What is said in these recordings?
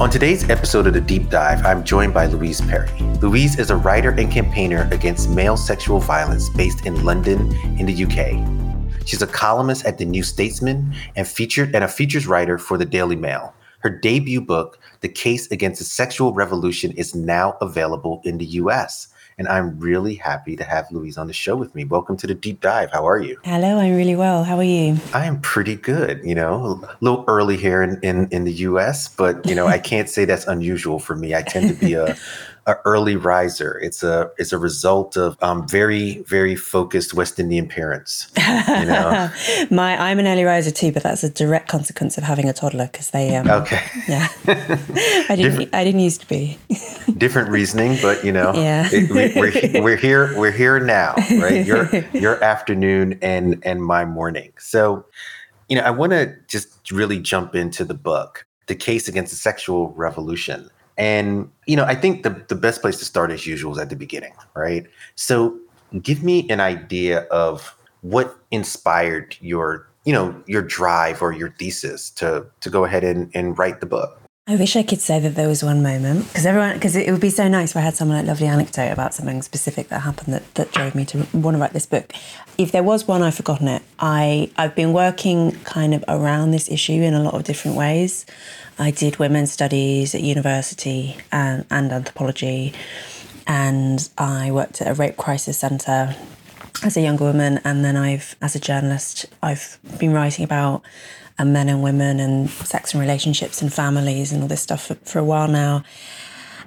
On today's episode of The Deep Dive, I'm joined by Louise Perry. Louise is a writer and campaigner against male sexual violence based in London, in the UK. She's a columnist at The New Statesman and featured and a features writer for the Daily Mail. Her debut book, The Case Against the Sexual Revolution, is now available in the US and I'm really happy to have Louise on the show with me. Welcome to the deep dive. How are you? Hello, I'm really well. How are you? I am pretty good. You know, a little early here in, in, in the US, but you know, I can't say that's unusual for me. I tend to be a a early riser. It's a it's a result of um, very very focused West Indian parents. You know? My I'm an early riser too, but that's a direct consequence of having a toddler because they um, okay yeah I didn't different, I didn't used to be different reasoning, but you know yeah it, we, we're we're here we're here now right your your afternoon and and my morning. So you know I want to just really jump into the book, the case against the sexual revolution and you know, I think the the best place to start as usual is at the beginning, right? So give me an idea of what inspired your you know your drive or your thesis to to go ahead and, and write the book I wish I could say that there was one moment because everyone because it, it, would be so nice if I had someone like lovely anecdote about something specific that happened that, that drove me to want to write this book. If there was one, I've forgotten it. I I've been working kind of around this issue in a lot of different ways. I did women's studies at university and, and anthropology, and I worked at a rape crisis centre as a younger woman, and then I've as a journalist I've been writing about and men and women and sex and relationships and families and all this stuff for, for a while now.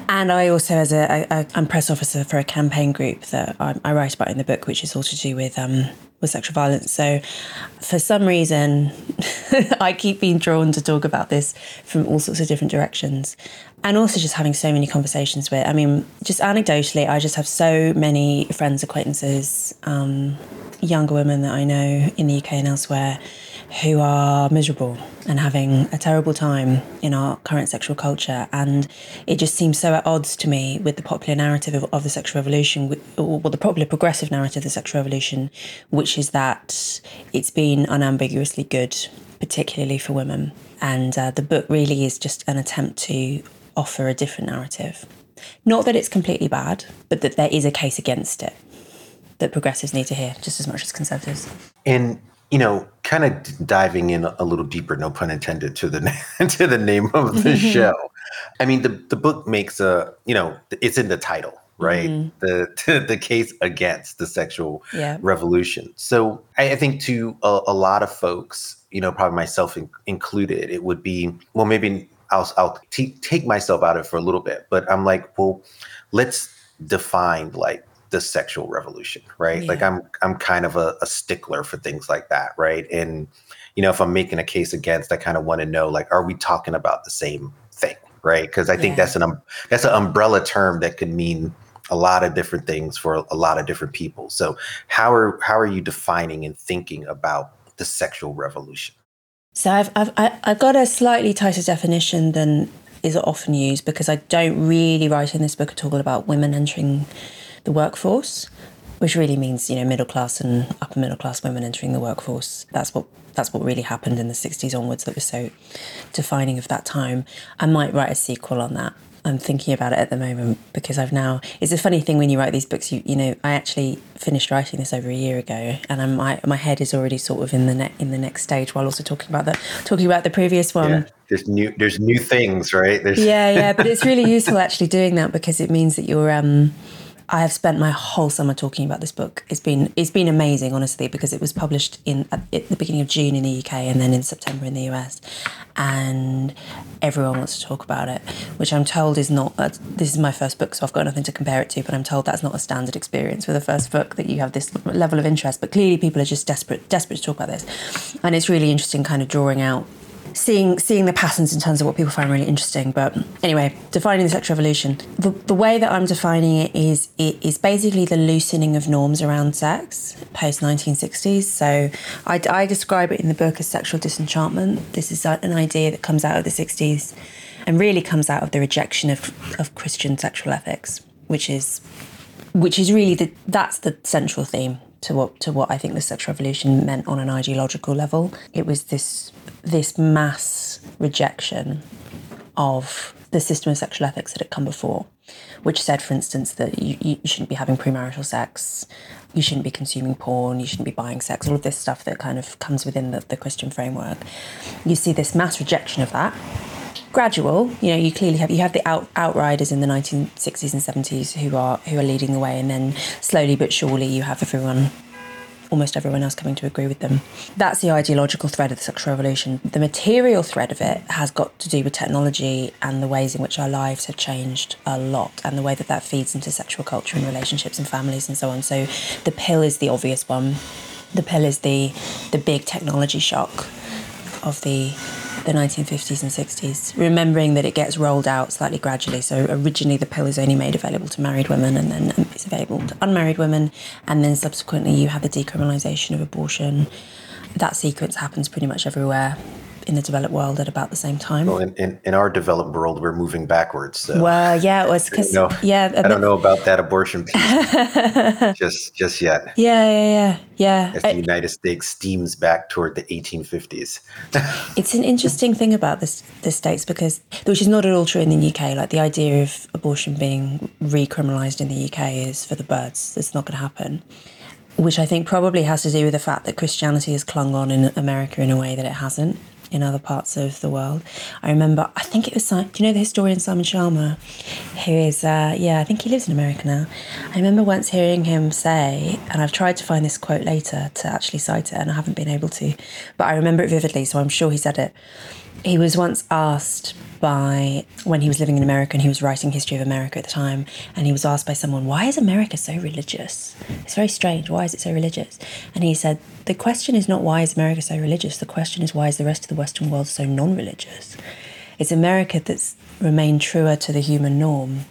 And I also, as a, I'm press officer for a campaign group that I, I, write about in the book, which is all to do with um, with sexual violence. So, for some reason, I keep being drawn to talk about this from all sorts of different directions, and also just having so many conversations with. I mean, just anecdotally, I just have so many friends, acquaintances, um, younger women that I know in the UK and elsewhere who are miserable and having a terrible time in our current sexual culture. And it just seems so at odds to me with the popular narrative of, of the sexual revolution, or well, the popular progressive narrative of the sexual revolution, which is that it's been unambiguously good, particularly for women. And uh, the book really is just an attempt to offer a different narrative. Not that it's completely bad, but that there is a case against it that progressives need to hear just as much as conservatives. And you know, kind of diving in a little deeper, no pun intended, to the to the name of the show. I mean, the the book makes a you know, it's in the title, right? Mm-hmm. The the case against the sexual yeah. revolution. So I, I think to a, a, lot of folks, you know, probably myself in, included, it would be well, maybe I'll I'll t- take myself out of it for a little bit, but I'm like, well, let's define like the sexual revolution, right? Yeah. Like I'm I'm kind of a, a, stickler for things like that, right? And you know, if I'm making a case against, I kind of want to know like, are we talking about the same thing, right? Because I think that's an um, that's an umbrella term that could mean a lot of different things for a, a lot of different people. So how are how are you defining and thinking about the sexual revolution? So I've I've I've got a slightly tighter definition than is often used because I don't really write in this book at all about women entering the workforce, which really means you know middle class and upper middle class women entering the workforce. That's what that's what really happened in the 60s onwards that was so defining of that time. I might write a sequel on that. I'm thinking about it at the moment because I've now. It's a funny thing when you write these books. You you know, I actually finished writing this over a year ago, and I'm, my my head is already sort of in the ne- in the next stage while also talking about the talking about the previous one. Yeah. There's new there's new things, right? There's yeah, yeah, but it's really useful actually doing that because it means that you're um I have spent my whole summer talking about this book. It's been it's been amazing, honestly, because it was published in at, the beginning of June in the UK and then in September in the US, and everyone wants to talk about it. Which I'm told is not. Uh, this is my first book, so I've got nothing to compare it to. But I'm told that's not a standard experience with a first book that you have this level of interest. But clearly, people are just desperate desperate to talk about this, and it's really interesting, kind of drawing out seeing seeing the patterns in terms of what people find really interesting. But anyway, defining the sexual revolution. The, the way that I'm defining it is it is basically the loosening of norms around sex post 1960s. So I, I describe it in the book as sexual disenchantment. This is an idea that comes out of the 60s and really comes out of the rejection of, of Christian sexual ethics, which is which is really the that's the central theme to what to what I think the sexual revolution meant on an ideological level. It was this this mass rejection of the system of sexual ethics that had come before, which said, for instance, that you, you shouldn't be having premarital sex, you shouldn't be consuming porn, you shouldn't be buying sex, all of this stuff that kind of comes within the, the Christian framework. You see this mass rejection of that gradual. You know, you clearly have you have the out, outriders in the 1960s and 70s who are who are leading the way, and then slowly but surely you have everyone. Almost everyone else coming to agree with them. That's the ideological thread of the sexual revolution. The material thread of it has got to do with technology and the ways in which our lives have changed a lot, and the way that that feeds into sexual culture and relationships and families and so on. So, the pill is the obvious one. The pill is the the big technology shock of the the 1950s and 60s, remembering that it gets rolled out slightly gradually. So originally the pill is only made available to married women and then um, it's available to unmarried women. And then subsequently you have the decriminalisation of abortion. That sequence happens pretty much everywhere in the developed world at about the same time. Well, in, in, in our developed world, we're moving backwards. So. Well, yeah, it was because no, yeah, I don't know about that abortion piece just just yet. Yeah, yeah, yeah, yeah. As the I, United States steams back toward the 1850s. it's an interesting thing about this the states because, which is not at all true in the UK. Like the idea of abortion being recriminalized in the UK is for the birds. It's not going to happen which I think probably has to do with the fact that Christianity has clung on in America in a way that it hasn't in other parts of the world. I remember, I think it was, do you know the historian Simon Schama, who is, uh, yeah, I think he lives in America now. I remember once hearing him say, and I've tried to find this quote later to actually cite it, and I haven't been able to, but I remember it vividly, so I'm sure he said it. He was once asked by when he was living in America and he was writing history of America at the time, and he was asked by someone, "Why is America so religious? It's very strange. Why is it so religious?" And he said, "The question is not why is America so religious. The question is why is the rest of the Western world so non-religious? It's America that's remained truer to the human norm."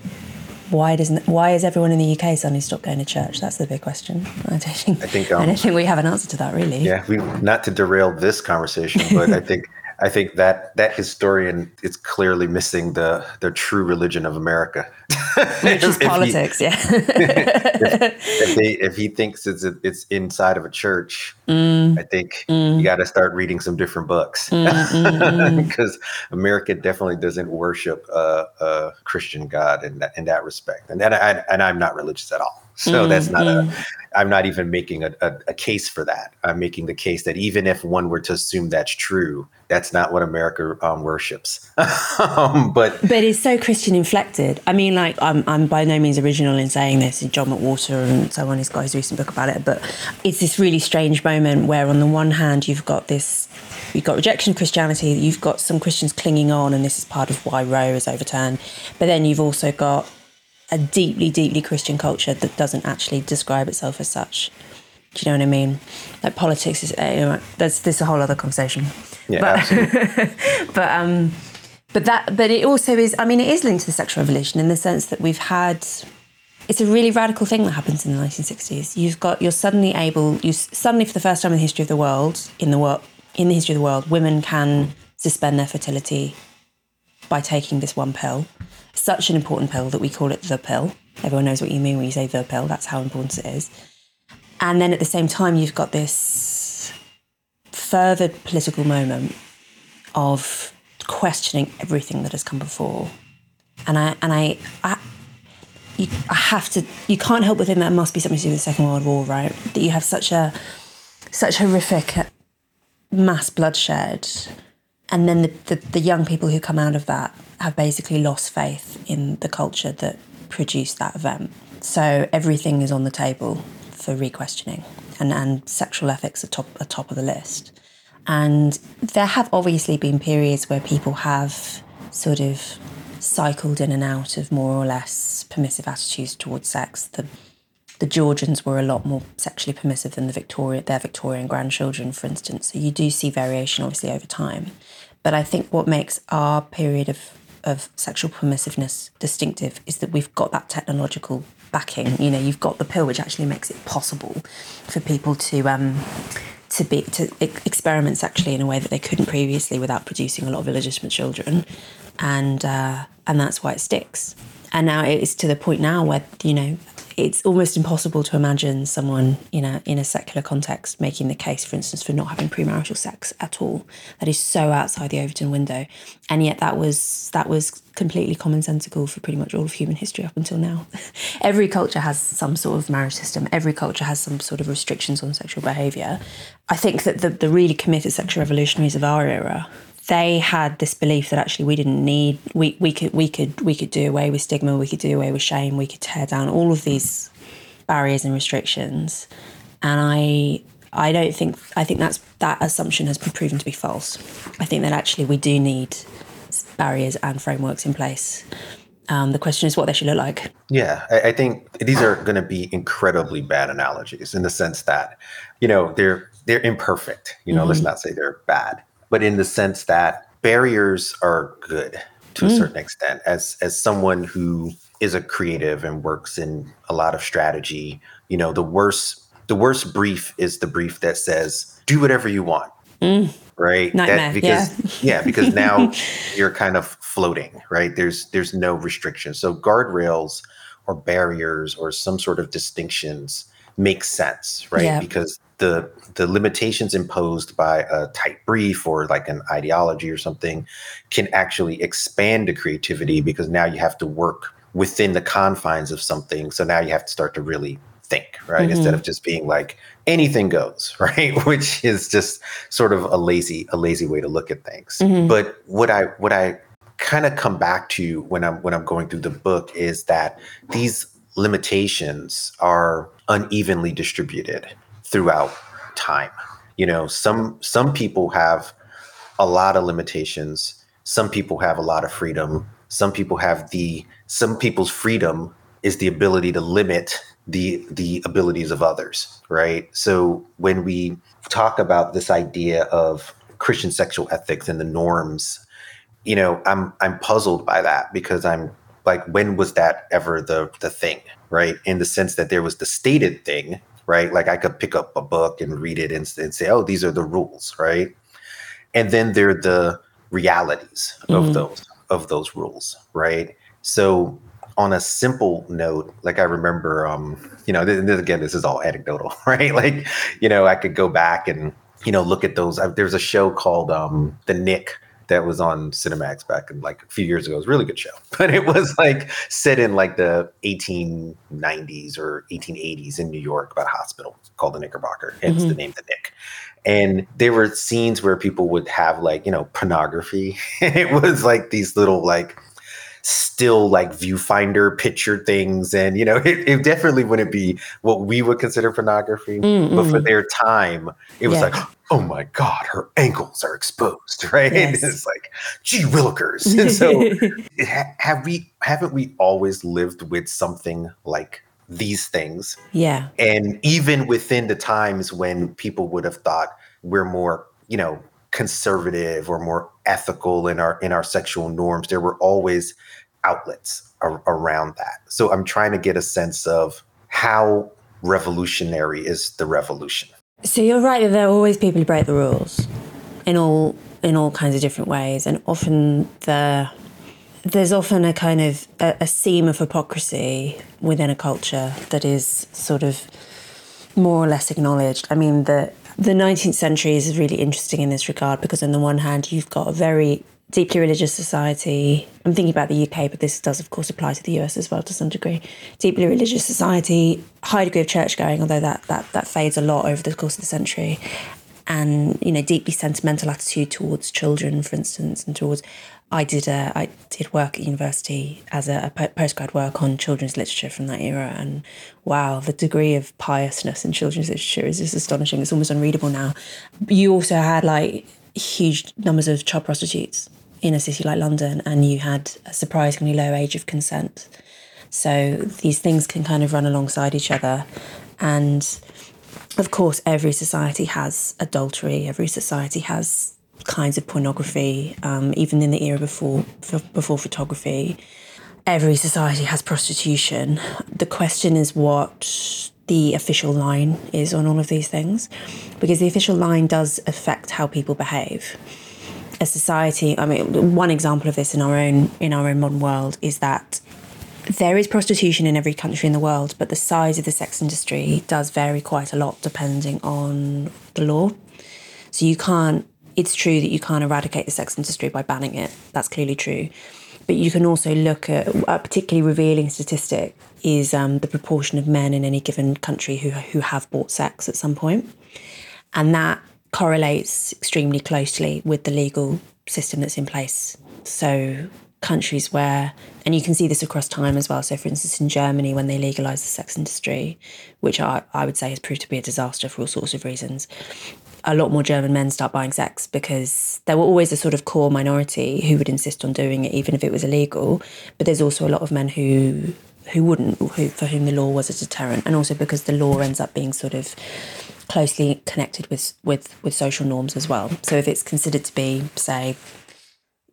Why doesn't why is everyone in the UK suddenly stopped going to church? That's the big question. I don't think I, think, um, I don't think we have an answer to that really. Yeah, we not to derail this conversation, but I think I think that that historian is clearly missing the the true religion of America, which is politics. He, yeah. if, if, they, if, he thinks it's it's inside of a church, mm, I think mm. you got to start reading some different books because mm, mm, mm. America definitely doesn't worship a, a, Christian God in that in that respect, and and, I, and I'm not religious at all. So mm, that's not mm. a, I'm not even making a, a, a, case for that. I'm making the case that even if one were to assume that's true, that's not what America um, worships. um, but but it's so Christian inflected. I mean, like I'm I'm by no means original in saying this. John McWhorter and so on, he's got his recent book about it. But it's this really strange moment where, on the one hand, you've got this you've got rejection of Christianity, you've got some Christians clinging on, and this is part of why Roe is overturned. But then you've also got a deeply, deeply Christian culture that doesn't actually describe itself as such. Do you know what I mean? Like politics is, you know, that's this a whole other conversation. Yeah, but, but um, but that, but it also is. I mean, it is linked to the sexual revolution in the sense that we've had. It's a really radical thing that happens in the 1960s. You've got you're suddenly able you suddenly for the first time in the history of the world in the world in the history of the world women can suspend their fertility by taking this one pill such an important pill that we call it the pill. Everyone knows what you mean when you say the pill. That's how important it is. And then at the same time, you've got this further political moment of questioning everything that has come before. And I and I, I you, I have to. You can't help but think that must be something to do with the Second World War, right? That you have such a such horrific mass bloodshed, and then the, the, the young people who come out of that have basically lost faith in the culture that produced that event. So everything is on the table for re-questioning, and, and sexual ethics are top, are top of the list. And there have obviously been periods where people have sort of cycled in and out of more or less permissive attitudes towards sex. The the Georgians were a lot more sexually permissive than the Victoria, their Victorian grandchildren, for instance. So you do see variation, obviously, over time. But I think what makes our period of of sexual permissiveness distinctive is that we've got that technological backing. You know, you've got the pill, which actually makes it possible for people to um, to be to experiment sexually in a way that they couldn't previously without producing a lot of illegitimate children, and uh, and that's why it sticks. And now it's to the point now where you know it's almost impossible to imagine someone in a in a secular context making the case, for instance, for not having premarital sex at all. That is so outside the Overton window, and yet that was that was completely commonsensical for pretty much all of human history up until now. Every culture has some sort of marriage system. Every culture has some sort of restrictions on sexual behaviour. I think that the, the really committed sexual revolutionaries of our era they had this belief that actually we didn't need we, we could we could we could do away with stigma, we could do away with shame, we could tear down all of these barriers and restrictions. And I I don't think I think that's that assumption has been proven to be false. I think that actually we do need barriers and frameworks in place. Um, the question is what they should look like. Yeah, I, I think these are going to be incredibly bad analogies in the sense that, you know, they're they're imperfect. You know, mm-hmm. let's not say they're bad but in the sense that barriers are good to mm. a certain extent. As as someone who is a creative and works in a lot of strategy, you know, the worst the worst brief is the brief that says do whatever you want. Mm. Right? Nightmare, that, because yeah. yeah, because now you're kind of floating, right? There's there's no restriction. So guardrails or barriers or some sort of distinctions make sense, right? Yeah. Because the the limitations imposed by a tight brief or like an ideology or something can actually expand the creativity because now you have to work within the confines of something. So now you have to start to really think, right? Mm-hmm. Instead of just being like anything goes, right? Which is just sort of a lazy a lazy way to look at things. Mm-hmm. But what I what I kind of come back to when I'm when I'm going through the book is that these limitations are unevenly distributed throughout time. You know, some some people have a lot of limitations. Some people have a lot of freedom. Some people have the some people's freedom is the ability to limit the the abilities of others, right? So when we talk about this idea of Christian sexual ethics and the norms, you know, I'm I'm puzzled by that because I'm like when was that ever the the thing, right? In the sense that there was the stated thing right? Like I could pick up a book and read it and, and say, oh, these are the rules, right? And then there are the realities of mm-hmm. those of those rules, right? So on a simple note, like I remember, um, you know, this, again, this is all anecdotal, right? Like, you know, I could go back and you know look at those. There's a show called um, The Knick that was on Cinemax back in like a few years ago. It was a really good show, but it was like set in like the 1890s or 1880s in New York about a hospital called the Knickerbocker. Hence mm-hmm. the name the Knick. And there were scenes where people would have like, you know, pornography. it was like these little like still like viewfinder picture things and you know it, it definitely wouldn't be what we would consider pornography mm but for their time it was yeah. like oh my god her ankles are exposed right? Yes. it's like gee willikers and so have we haven't we always lived with something like these things? Yeah. And even within the times when people would have thought we're more you know conservative or more ethical in our in our sexual norms there were always outlets ar- around that so i'm trying to get a sense of how revolutionary is the revolution so you're right that there are always people who break the rules in all in all kinds of different ways and often the there's often a kind of a, a seam of hypocrisy within a culture that is sort of more or less acknowledged. I mean, the the 19th century is really interesting in this regard because, on the one hand, you've got a very deeply religious society. I'm thinking about the UK, but this does, of course, apply to the US as well to some degree. Deeply religious society, high degree of church going, although that, that, that fades a lot over the course of the century. And, you know, deeply sentimental attitude towards children, for instance, and towards I did a, I did work at university as a, a postgrad work on children's literature from that era, and wow, the degree of piousness in children's literature is just astonishing. It's almost unreadable now. You also had like huge numbers of child prostitutes in a city like London, and you had a surprisingly low age of consent. So these things can kind of run alongside each other, and of course, every society has adultery. Every society has kinds of pornography, um, even in the era before before photography. Every society has prostitution. The question is what the official line is on all of these things, because the official line does affect how people behave. A society, I mean, one example of this in our own in our own modern world is that there is prostitution in every country in the world, but the size of the sex industry does vary quite a lot depending on the law. So you can't, it's true that you can't eradicate the sex industry by banning it. That's clearly true. But you can also look at a particularly revealing statistic is um, the proportion of men in any given country who, who have bought sex at some point. And that correlates extremely closely with the legal system that's in place. So countries where, and you can see this across time as well. So, for instance, in Germany, when they legalized the sex industry, which I, I would say has proved to be a disaster for all sorts of reasons, a lot more German men start buying sex because there were always a sort of core minority who would insist on doing it, even if it was illegal. But there's also a lot of men who who wouldn't, who, for whom the law was a deterrent, and also because the law ends up being sort of closely connected with with with social norms as well. So if it's considered to be, say,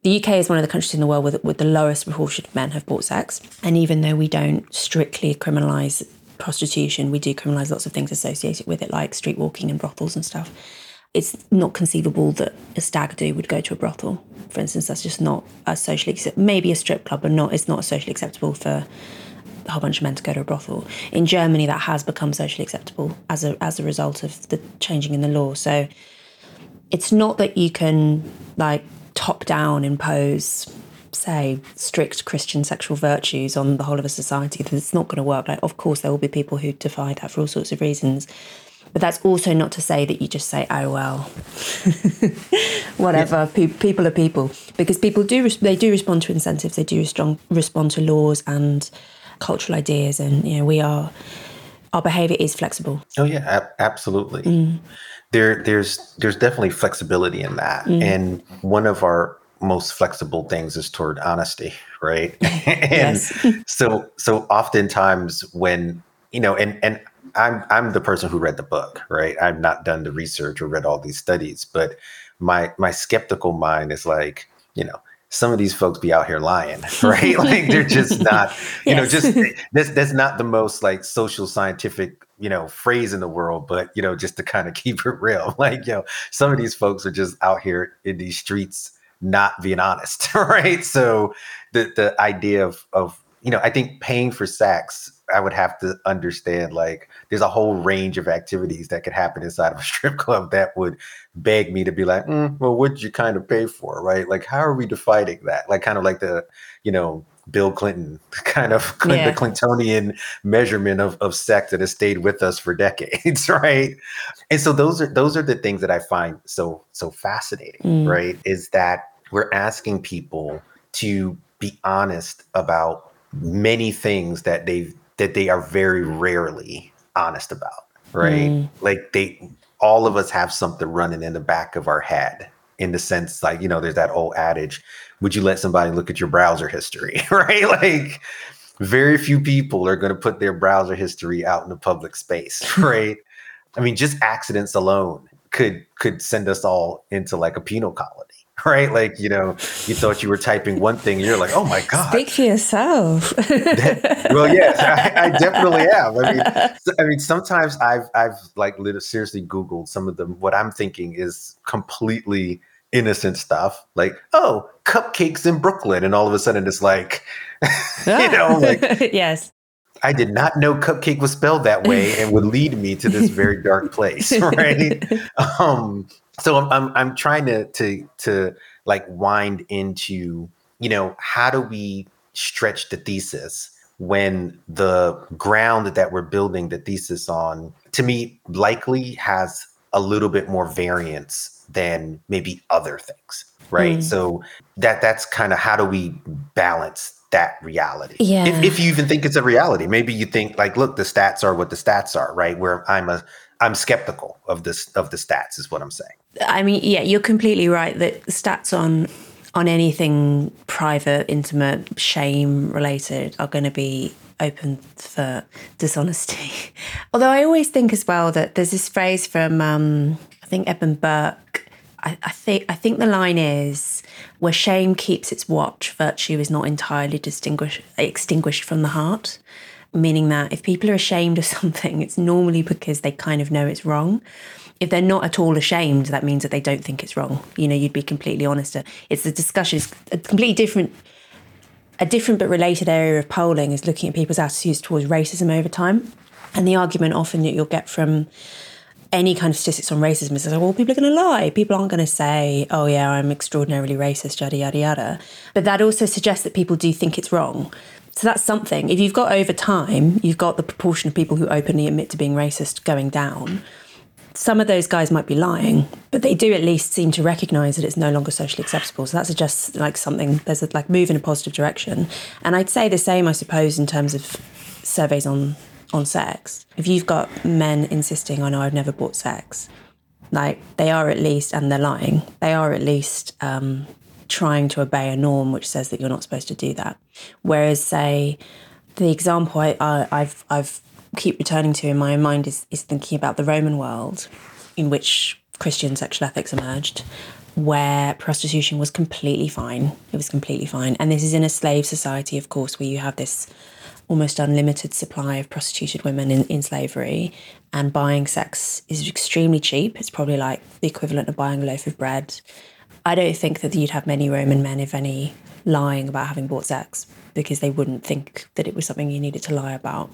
the UK is one of the countries in the world with, with the lowest proportion of men have bought sex. And even though we don't strictly criminalise prostitution, we do criminalise lots of things associated with it, like street walking and brothels and stuff. It's not conceivable that a stag do would go to a brothel. For instance, that's just not a socially maybe a strip club, but not it's not socially acceptable for a whole bunch of men to go to a brothel. In Germany, that has become socially acceptable as a as a result of the changing in the law. So it's not that you can like top down impose say strict christian sexual virtues on the whole of a society then it's not going to work. Like of course there will be people who defy that for all sorts of reasons. But that's also not to say that you just say oh well whatever yeah. Pe- people are people. Because people do they do respond to incentives they do respond respond to laws and cultural ideas and you know we are our behavior is flexible. Oh yeah ab- absolutely. Mm. There there's there's definitely flexibility in that. Mm. and one of our most flexible things is toward honesty right and so so oftentimes when you know and and i'm i'm the person who read the book right i've not done the research or read all these studies but my my skeptical mind is like you know some of these folks be out here lying, right? like they're just not, you yes. know, just that's that's not the most like social scientific you know phrase in the world but you know just to kind of keep it real like you know some of these folks are just out here in these streets not being honest right so the the idea of of you know i think paying for sex i would have to understand like there's a whole range of activities that could happen inside of a strip club that would beg me to be like mm, well what'd you kind of pay for right like how are we defining that like kind of like the you know Bill Clinton, kind of yeah. the Clintonian measurement of, of sex that has stayed with us for decades, right? And so those are those are the things that I find so so fascinating, mm. right? Is that we're asking people to be honest about many things that they that they are very rarely honest about, right? Mm. Like they all of us have something running in the back of our head in the sense like you know there's that old adage would you let somebody look at your browser history right like very few people are going to put their browser history out in the public space right i mean just accidents alone could could send us all into like a penal colony right? Like you know you thought you were typing one thing and you're like oh my god. Speak for yourself. Well yes I, I, definitely have i mean i mean sometimes i've i've like literally seriously googled some of them what i'm thinking is completely innocent stuff like oh cupcakes in brooklyn and all of a sudden it's like you know like yes. I did not know cupcake was spelled that way and would lead me to this very dark place right? Um so I'm, I'm i'm trying to to to like wind into you know how do we stretch the thesis when the ground that we're building the thesis on to me likely has a little bit more variance than maybe other things right? Mm. so that that's kind of how do we balance that reality? Yeah. if, if you even think it's a reality maybe you think like look the stats are what the stats are right? Where i'm a i'm skeptical of this of the stats is what i'm saying i mean yeah you're completely right that stats on on anything private intimate shame related are going to be open for dishonesty although i always think as well that there's this phrase from um, i think edmund burke I, I think I think the line is where shame keeps its watch, virtue is not entirely distinguished extinguished from the heart. Meaning that if people are ashamed of something, it's normally because they kind of know it's wrong. If they're not at all ashamed, that means that they don't think it's wrong. You know, you'd be completely honest. It's a discussion, it's a completely different a different but related area of polling is looking at people's attitudes towards racism over time. And the argument often that you'll get from any kind of statistics on racism is like, well, people are going to lie. People aren't going to say, oh, yeah, I'm extraordinarily racist, yada, yada, yada. But that also suggests that people do think it's wrong. So that's something. If you've got over time, you've got the proportion of people who openly admit to being racist going down. Some of those guys might be lying, but they do at least seem to recognise that it's no longer socially acceptable. So that suggests like something. There's a like move in a positive direction, and I'd say the same, I suppose, in terms of surveys on on sex. If you've got men insisting, "I know I've never bought sex," like they are at least, and they're lying. They are at least um, trying to obey a norm which says that you're not supposed to do that. Whereas, say, the example I, I, I've I've keep returning to in my own mind is is thinking about the Roman world, in which Christian sexual ethics emerged, where prostitution was completely fine. It was completely fine, and this is in a slave society, of course, where you have this almost unlimited supply of prostituted women in, in slavery and buying sex is extremely cheap. It's probably like the equivalent of buying a loaf of bread. I don't think that you'd have many Roman men, if any, lying about having bought sex because they wouldn't think that it was something you needed to lie about.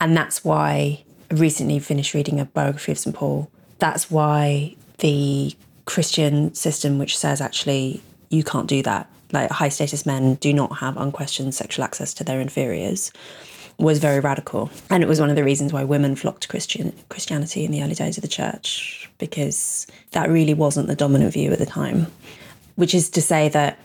And that's why I recently finished reading a biography of St. Paul. That's why the Christian system, which says actually you can't do that, like high status men do not have unquestioned sexual access to their inferiors was very radical and it was one of the reasons why women flocked to Christian Christianity in the early days of the church because that really wasn't the dominant view at the time which is to say that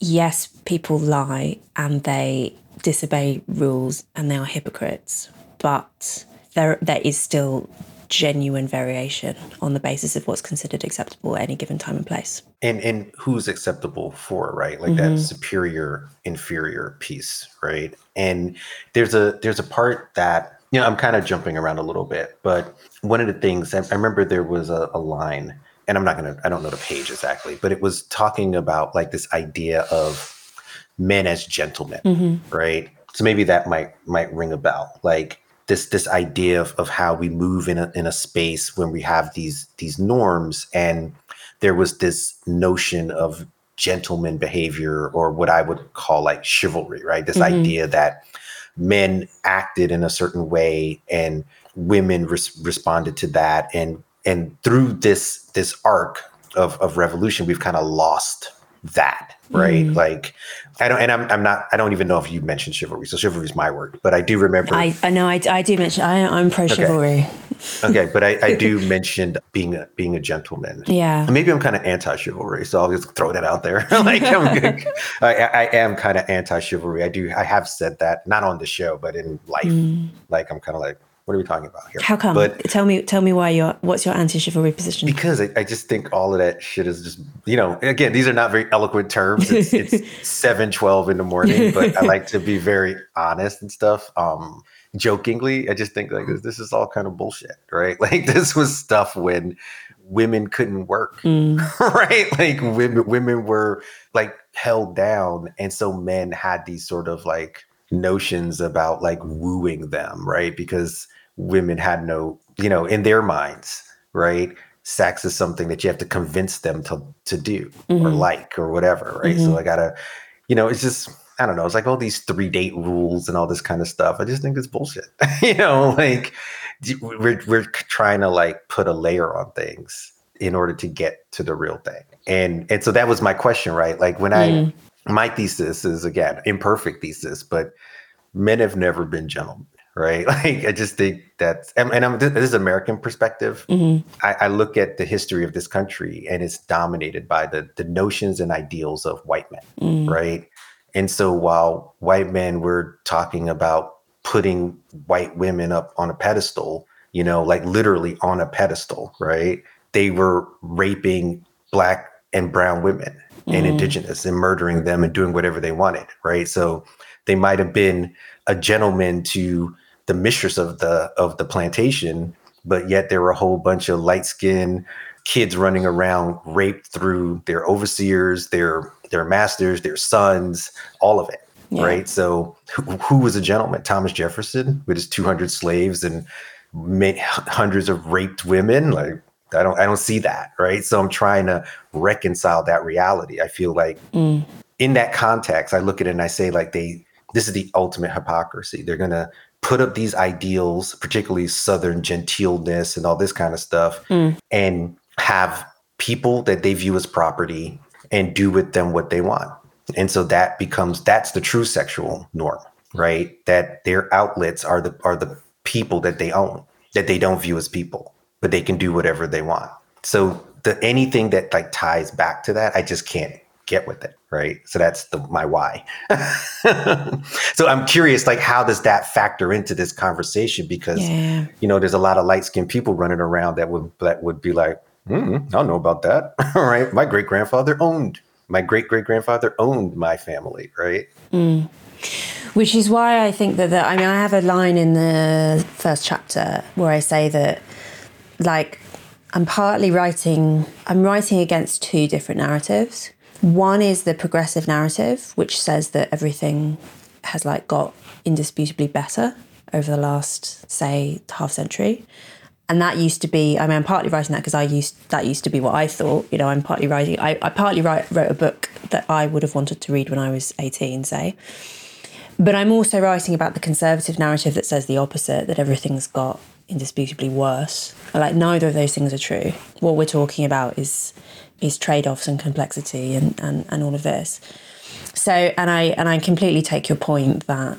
yes people lie and they disobey rules and they are hypocrites but there there is still genuine variation on the basis of what's considered acceptable at any given time and place. And and who's acceptable for, right? Like mm-hmm. that superior inferior piece, right? And there's a there's a part that you know I'm kind of jumping around a little bit, but one of the things I, I remember there was a, a line, and I'm not gonna I don't know the page exactly, but it was talking about like this idea of men as gentlemen, mm-hmm. right? So maybe that might might ring a bell. Like this this idea of, of how we move in a, in a space when we have these these norms and there was this notion of gentleman behavior or what I would call like chivalry, right? This mm-hmm. idea that men acted in a certain way and women res- responded to that and and through this this arc of of revolution we've kind of lost that right mm. like i don't and I'm, I'm not i don't even know if you mentioned chivalry so chivalry is my word but i do remember. I, I know I, I do mention I, i'm pro chivalry okay. okay but I, I do mention being a, being a gentleman. Yeah. Maybe i'm kind of anti-chivalry so i'll just throw that out there. Like i'm good. I, I am kind of anti-chivalry. I do i have said that not on the show but in life. Mm. like i'm kind of like what are we talking about here? How come? But tell me, tell me why you're. What's your anti-chivalry position? Because I, I, just think all of that shit is just, you know. Again, these are not very eloquent terms. It's, it's seven twelve in the morning, but I like to be very honest and stuff. Um, jokingly, I just think like this, this is all kind of bullshit, right? Like this was stuff when women couldn't work, mm. right? Like women, women were like held down, and so men had these sort of like notions about like wooing them, right? Because women had no, you know, in their minds, right? Sex is something that you have to convince them to to do mm-hmm. or like or whatever, right? Mm-hmm. So I gotta, you know, it's just I don't know. It's like all these three date rules and all this kind of stuff. I just think it's bullshit. you know, like we're we're trying to like put a layer on things in order to get to the real thing. And and so that was my question, right? Like when mm. I my thesis is again imperfect thesis, but men have never been gentlemen right? Like I just think that, and, and I'm, this is American perspective. Mm-hmm. I, I, look at the history of this country, and it's dominated by the the notions and ideals of white men, mm. right? And so while white men were talking about putting white women up on a pedestal, you know, like literally on a pedestal, right? They were raping black and brown women mm. and indigenous and murdering them and doing whatever they wanted, right? So they might have been a gentleman to the mistress of the of the plantation, but yet there were a whole bunch of light skinned kids running around raped through their overseers, their their masters, their sons, all of it. Yeah. Right. So who, who, was a gentleman? Thomas Jefferson with his 200 slaves and hundreds of raped women. Like I don't I don't see that. Right. So I'm trying to reconcile that reality. I feel like mm. in that context, I look at it and I say like they this is the ultimate hypocrisy. They're gonna put up these ideals, particularly Southern genteelness and all this kind of stuff, mm. and have people that they view as property and do with them what they want. And so that becomes that's the true sexual norm, right? That their outlets are the are the people that they own, that they don't view as people, but they can do whatever they want. So the anything that like ties back to that, I just can't get with it right? So that's the my why. So i'm curious like how does that factor into this conversation? Because yeah. you know there's a lot of light skinned people running around that would that would be like mm, i don't know about that all right? My great grandfather owned my great great grandfather owned my family right? Mm. which is why i think that the, i mean i have a line in the first chapter where i say that like i'm partly writing i'm writing against two different narratives one is the progressive narrative, which says that everything has like got indisputably better over the last, say, half century. And that used to be, I mean, I'm partly writing that because I used, that used to be what I thought. You know, I'm partly writing, I, I partly write, wrote a book that I would have wanted to read when I was 18, say. But I'm also writing about the conservative narrative that says the opposite, that everything's got indisputably worse. Like, neither of those things are true. What we're talking about is is trade-offs and complexity and, and, and all of this. So and I and I completely take your point that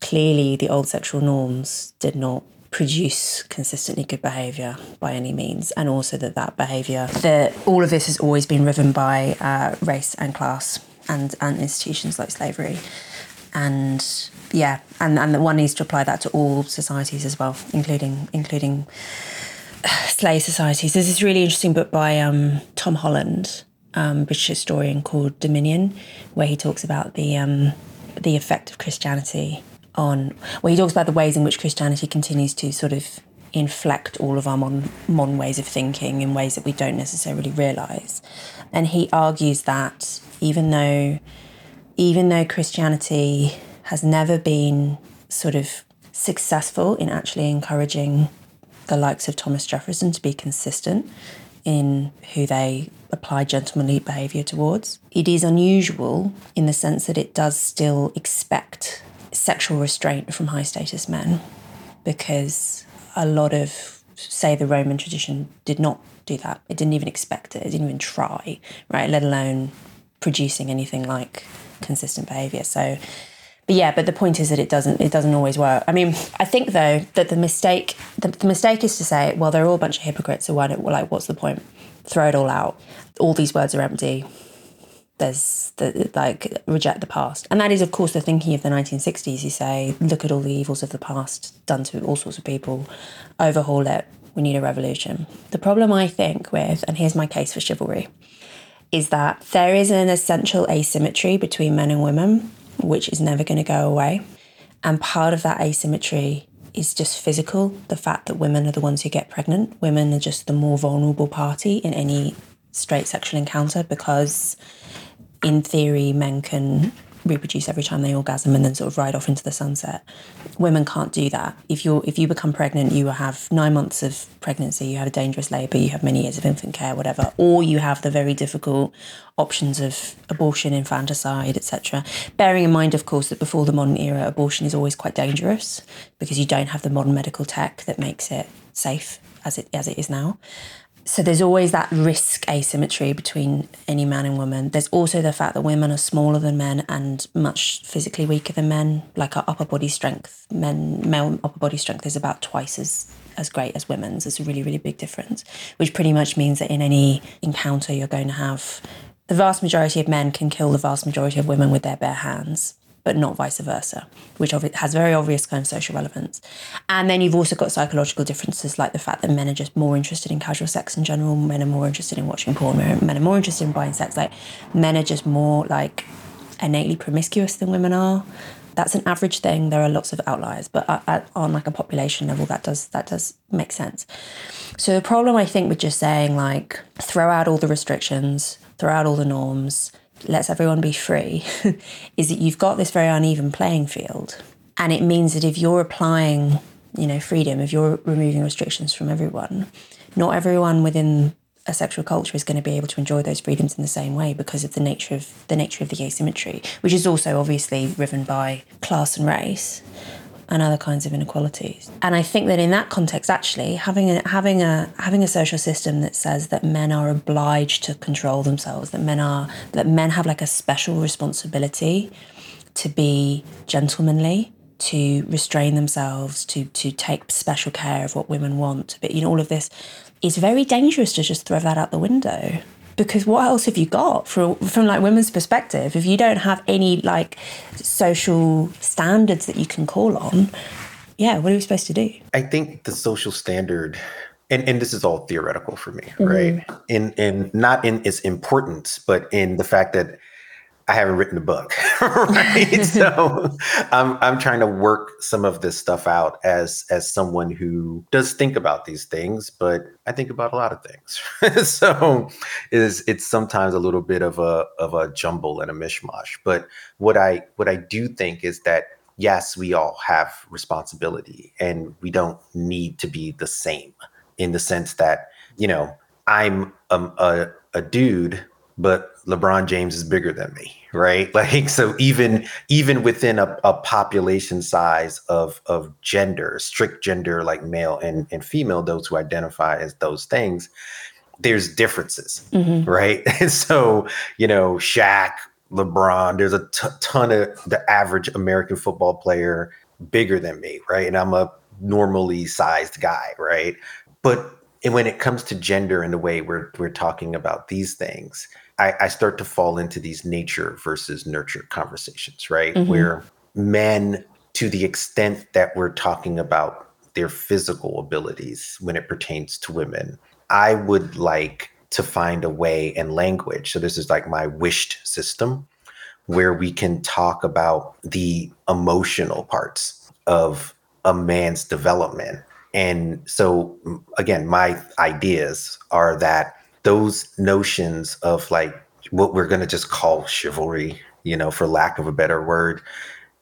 clearly the old sexual norms did not produce consistently good behavior by any means and also that that behavior that all of this has always been driven by uh, race and class and and institutions like slavery and yeah and and that one needs to apply that to all societies as well including including slave societies. There's this really interesting book by um, Tom Holland, um, British historian, called Dominion, where he talks about the um, the effect of Christianity on. Well, he talks about the ways in which Christianity continues to sort of inflect all of our modern, modern ways of thinking in ways that we don't necessarily realise. And he argues that even though even though Christianity has never been sort of successful in actually encouraging the likes of Thomas Jefferson to be consistent in who they apply gentlemanly behaviour towards. It is unusual in the sense that it does still expect sexual restraint from high status men because a lot of, say, the Roman tradition did not do that. It didn't even expect it, it didn't even try, right? Let alone producing anything like consistent behaviour. So but yeah, but the point is that it doesn't it doesn't always work. I mean, I think though that the mistake the, the mistake is to say, well, they're all a bunch of hypocrites, so why don't like what's the point? Throw it all out. All these words are empty. There's the like reject the past, and that is of course the thinking of the 1960s. You say, look at all the evils of the past done to all sorts of people, overhaul it. We need a revolution. The problem I think with, and here's my case for chivalry, is that there is an essential asymmetry between men and women which is never going to go away. And part of that asymmetry is just physical the fact that women are the ones who get pregnant. Women are just the more vulnerable party in any straight sexual encounter because, in theory, men can reproduce every time they orgasm and then sort of ride off into the sunset. Women can't do that. If you if you become pregnant, you have nine months of pregnancy, you have a dangerous labour, you have many years of infant care, whatever, or you have the very difficult options of abortion, infanticide, etc. Bearing in mind, of course, that before the modern era, abortion is always quite dangerous because you don't have the modern medical tech that makes it safe as it as it is now so there's always that risk asymmetry between any man and woman. There's also the fact that women are smaller than men and much physically weaker than men. Like our upper body strength, men male upper body strength is about twice as as great as women's. It's a really really big difference, which pretty much means that in any encounter you're going to have the vast majority of men can kill the vast majority of women with their bare hands but not vice versa, which has very obvious kind of social relevance. And then you've also got psychological differences like the fact that men are just more interested in casual sex in general, men are more interested in watching porn, men are more interested in buying sex. Like men are just more like innately promiscuous than women are. That's an average thing. There are lots of outliers, but on like a population level, that does that does make sense. So the problem I think with just saying like throw out all the restrictions, throw out all the norms, lets everyone be free, is that you've got this very uneven playing field, and it means that if you're applying, you know, freedom, if you're removing restrictions from everyone, not everyone within a sexual culture is going to be able to enjoy those freedoms in the same way because of the nature of the nature of the asymmetry, which is also obviously driven by class and race and other kinds of inequalities. And I think that in that context, actually, having a having a having a social system that says that men are obliged to control themselves, that men are that men have like a special responsibility to be gentlemanly, to restrain themselves, to to take special care of what women want, but you know all of this it's very dangerous to just throw that out the window because what else have you got from from like women's perspective? If you don't have any like social standards that you can call on yeah what are we supposed to do? I think the social standard and, and this is all theoretical for me mm-hmm. right in in not in its importance but in the fact that I haven't written a book, right? so I'm I'm trying to work some of this stuff out as as someone who does think about these things, but I think about a lot of things. so is it's sometimes a little bit of a of a jumble and a mishmash. But what I what I do think is that yes, we all have responsibility and we don't need to be the same in the sense that, you know, I'm a, a, a dude but LeBron James is bigger than me, right? Like so even even within a, a population size of of gender, strict gender like male and, and female, those who identify as those things, there's differences, mm-hmm. right? And so, you know, Shaq, LeBron, there's a t- ton of the average American football player bigger than me, right? And I'm a normally sized guy, right? But and when it comes to gender and the way we're we're talking about these things, I, I start to fall into these nature versus nurture conversations, right? Mm-hmm. Where men, to the extent that we're talking about their physical abilities when it pertains to women, I would like to find a way and language. So, this is like my wished system where we can talk about the emotional parts of a man's development. And so, again, my ideas are that those notions of like what we're going to just call chivalry, you know, for lack of a better word,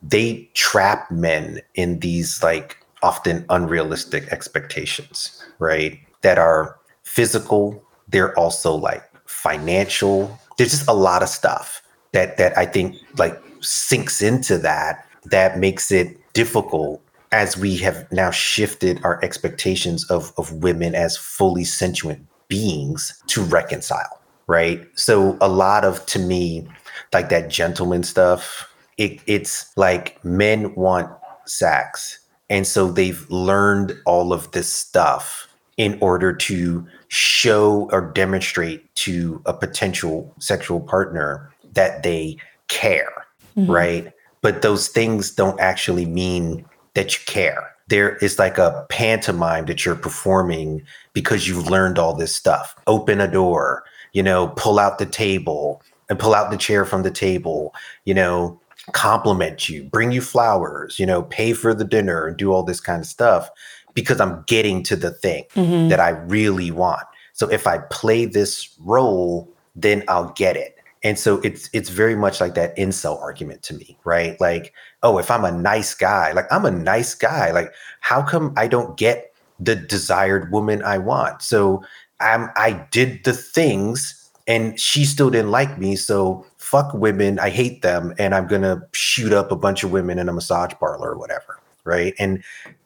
they trap men in these like often unrealistic expectations, right? That are physical, they're also like financial. There's just a lot of stuff that that I think like sinks into that that makes it difficult as we have now shifted our expectations of of women as fully sentient beings to reconcile, right? So a lot of to me, like that gentleman stuff, it, it's like men want sex. And so they've learned all of this stuff in order to show or demonstrate to a potential sexual partner that they care, mm-hmm. right? But those things don't actually mean that you care there is like a pantomime that you're performing because you've learned all this stuff. Open a door, you know, pull out the table and pull out the chair from the table, you know, compliment you, bring you flowers, you know, pay for the dinner and do all this kind of stuff because I'm getting to the thing mm-hmm. that I really want. So if I play this role, then I'll get it. And so it's it's very much like that incel argument to me, right? Like, oh, if I'm a nice guy, like I'm a nice guy, like how come I don't get the desired woman I want? So I'm I did the things and she still didn't like me. So fuck women, I hate them, and I'm gonna shoot up a bunch of women in a massage parlor or whatever, right? And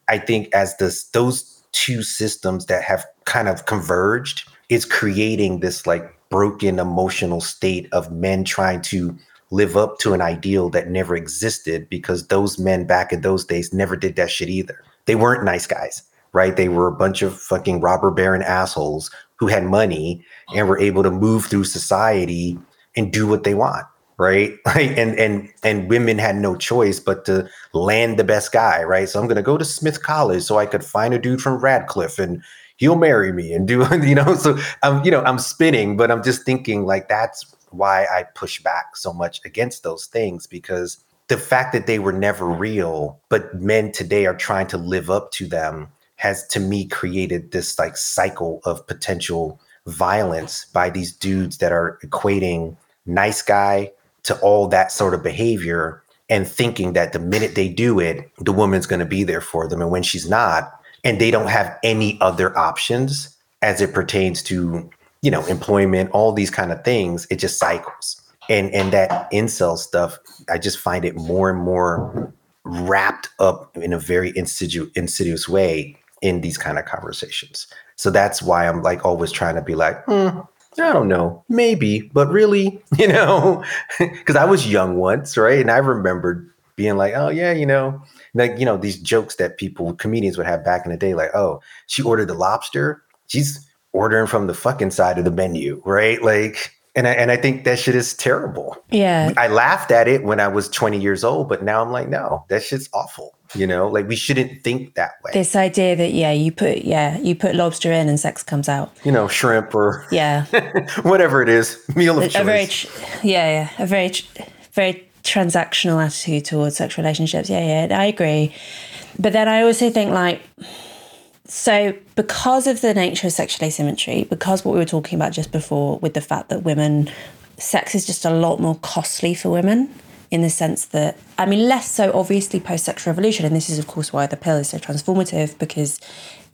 I think as this those two systems that have kind of converged is creating this like broken emotional state of men trying to live up to an ideal that never existed because those men back in those days never did that shit either. They weren't nice guys, right? They were a bunch of fucking robber baron assholes who had money and were able to move through society and do what they want, right? Like and and and women had no choice but to land the best guy, right? So I'm to go to Smith College so I could find a dude from Radcliffe and he'll marry me and do you know so i'm you know i'm spinning but i'm just thinking like that's why i push back so much against those things because the fact that they were never real, but men today are trying to live up to them has to me created this like cycle of potential violence by these dudes that are equating nice guy to all that sort of behavior and thinking that the minute they do it, the woman's going to be there for them. And when she's not, and they don't have any other options as it pertains to, you know, employment, all these kind of things, it just cycles. And and that incel stuff, I just find it more and more wrapped up in a very insidious insidious way in these kind of conversations. So that's why I'm like always trying to be like, hmm, I don't know, maybe, but really, you know, because I was young once, right? And I remembered being like, oh yeah, you know, like you know these jokes that people comedians would have back in the day, like, oh, she ordered the lobster, she's ordering from the fucking side of the menu, right? Like, and I and I think that shit is terrible. Yeah, I laughed at it when I was 20 years old, but now I'm like, no, that shit's awful. You know, like we shouldn't think that way. this idea that yeah, you put yeah, you put lobster in and sex comes out. you know, shrimp or Yeah, whatever it is, meal of a choice. very yeah, yeah, a very very transactional attitude towards sexual relationships. Yeah, yeah, I agree. But then I also think like so because of the nature of sexual asymmetry, because what we were talking about just before with the fact that women sex is just a lot more costly for women in the sense that I mean less so obviously post sexual revolution and this is of course why the pill is so transformative because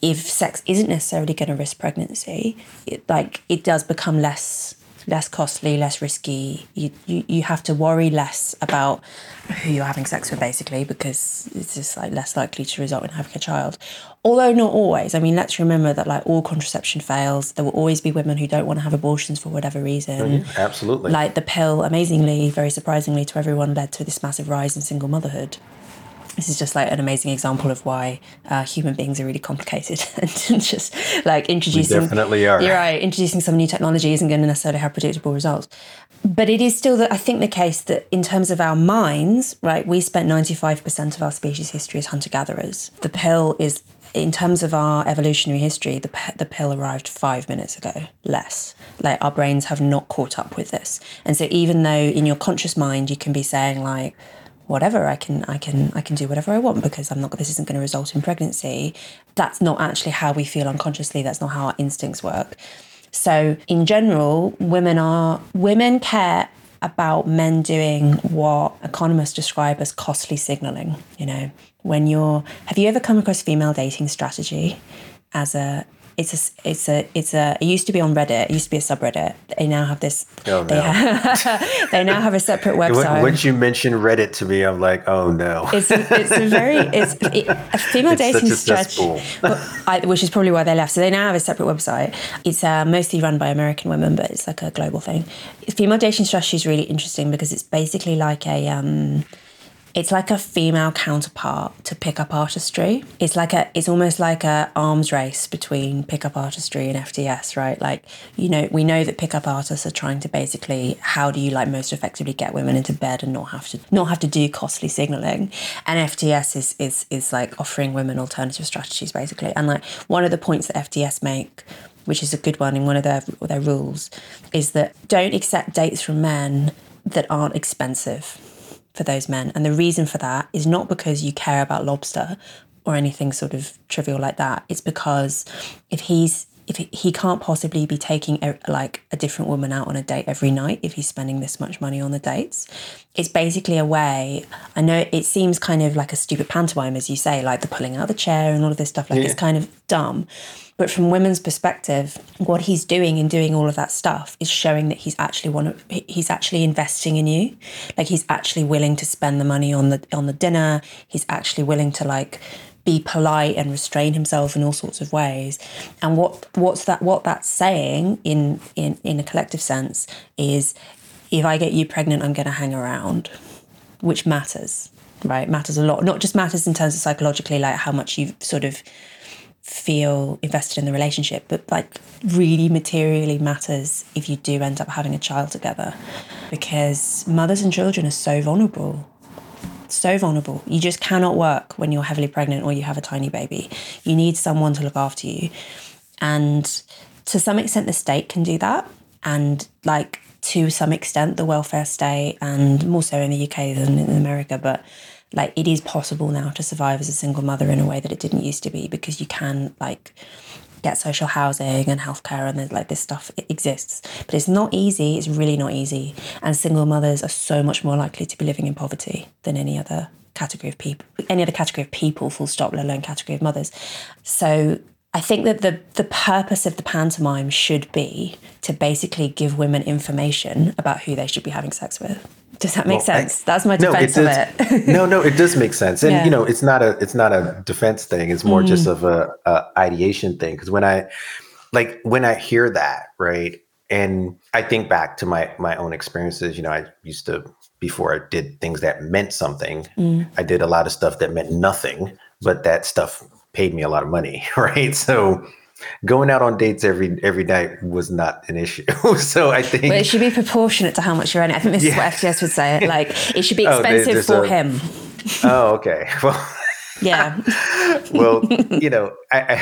if sex isn't necessarily going to risk pregnancy it, like it does become less less costly less risky. You, you you have to worry less about who you're having sex with basically because it's just like less likely to result in having a child. Although not always. I mean let's remember that like all contraception fails. There will always be women who don't want to have abortions for whatever reason. Oh, Absolutely. like the pill amazingly very surprisingly to everyone led to this massive rise in single motherhood this is just like an amazing example of why uh, human beings are really complicated and just like introducing definitely are. you're right introducing some new technology isn't going to necessarily have predictable results but it is still the, i think the case that in terms of our minds right we spent 95% of our species history as hunter-gatherers the pill is in terms of our evolutionary history, the, pe- the pill arrived five minutes ago, less. Like our brains have not caught up with this. And so even though in your conscious mind you can be saying like, whatever, I can I can I can do whatever I want because I'm not this isn't going to result in pregnancy. That's not actually how we feel unconsciously. That's not how our instincts work. So in general, women are women care about men doing what economists describe as costly signaling. You know, when you're have you ever come across female dating strategy as a it's a it's a it's a it used to be on Reddit. It used to be a subreddit. They now have this. Oh, they, no. have, they now have a separate website. once you mention Reddit to me, I'm like, oh no. it's a, it's a very it's it, a female It's dating a strategy, I, which is probably why they left. So they now have a separate website. It's uh, mostly run by American women, but it's like a global thing. Female dating strategy is really interesting because it's basically like a um, it's like a female counterpart to pickup artistry. It's like a it's almost like a arms race between pickup artistry and FDS, right? Like, you know, we know that pickup artists are trying to basically how do you like most effectively get women into bed and not have to not have to do costly signaling. And FDS is is is like offering women alternative strategies basically. And like one of the points that FDS make which is a good one in one of their their rules, is that don't accept dates from men that aren't expensive for those men. And the reason for that is not because you care about lobster or anything sort of trivial like that. It's because if he's if he, can't possibly be taking a, like a different woman out on a date every night if he's spending this much money on the dates it's basically a way i know it seems kind of like a stupid pantomime as you say like the pulling out of the chair and all of this stuff like it's kind of dumb but from women's perspective what he's doing in doing all of that stuff is showing that he's actually one of he's actually investing in you. Like he's actually willing to spend the money on the on the dinner. He's actually willing to like be polite and restrain himself in all sorts of ways. And what what's that what that's saying in in in a collective sense is if i get you pregnant i'm going to hang around which matters right? Matters a lot. Not just matters in terms of psychologically like how much you've sort of feel invested in the relationship but like really materially matters if you do end up having a child together because mothers and children are so vulnerable so vulnerable. You just cannot work when you're heavily pregnant or you have a tiny baby. You need someone to look after you. And to some extent, the state can do that. And like to some extent the welfare state and more so in the UK than in America, but like it is possible now to survive as a single mother in a way that it didn't used to be because you can like get social housing and healthcare and there's like this stuff it exists. But it's not easy it's really not easy. And single mothers are so much more likely to be living in poverty than any other category of people any other category of people full stop let alone category of mothers. So I think that the the purpose of the pantomime should be to basically give women information about who they should be having sex with. Does that make well, sense? I, That's my defense no, it of it. no, no, it does make sense, and yeah. you know, it's not a it's not a defense thing. It's more mm. just of a, a ideation thing. Because when I like when I hear that, right, and I think back to my my own experiences. You know, I used to before I did things that meant something. Mm. I did a lot of stuff that meant nothing, but that stuff paid me a lot of money, right? So going out on dates every every night was not an issue. so I think well, it should be proportionate to how much you're earning. I think this yeah. is what FDS would say. Like it should be oh, expensive oh, for a, him. oh, okay. Well. Yeah. well, you know, I,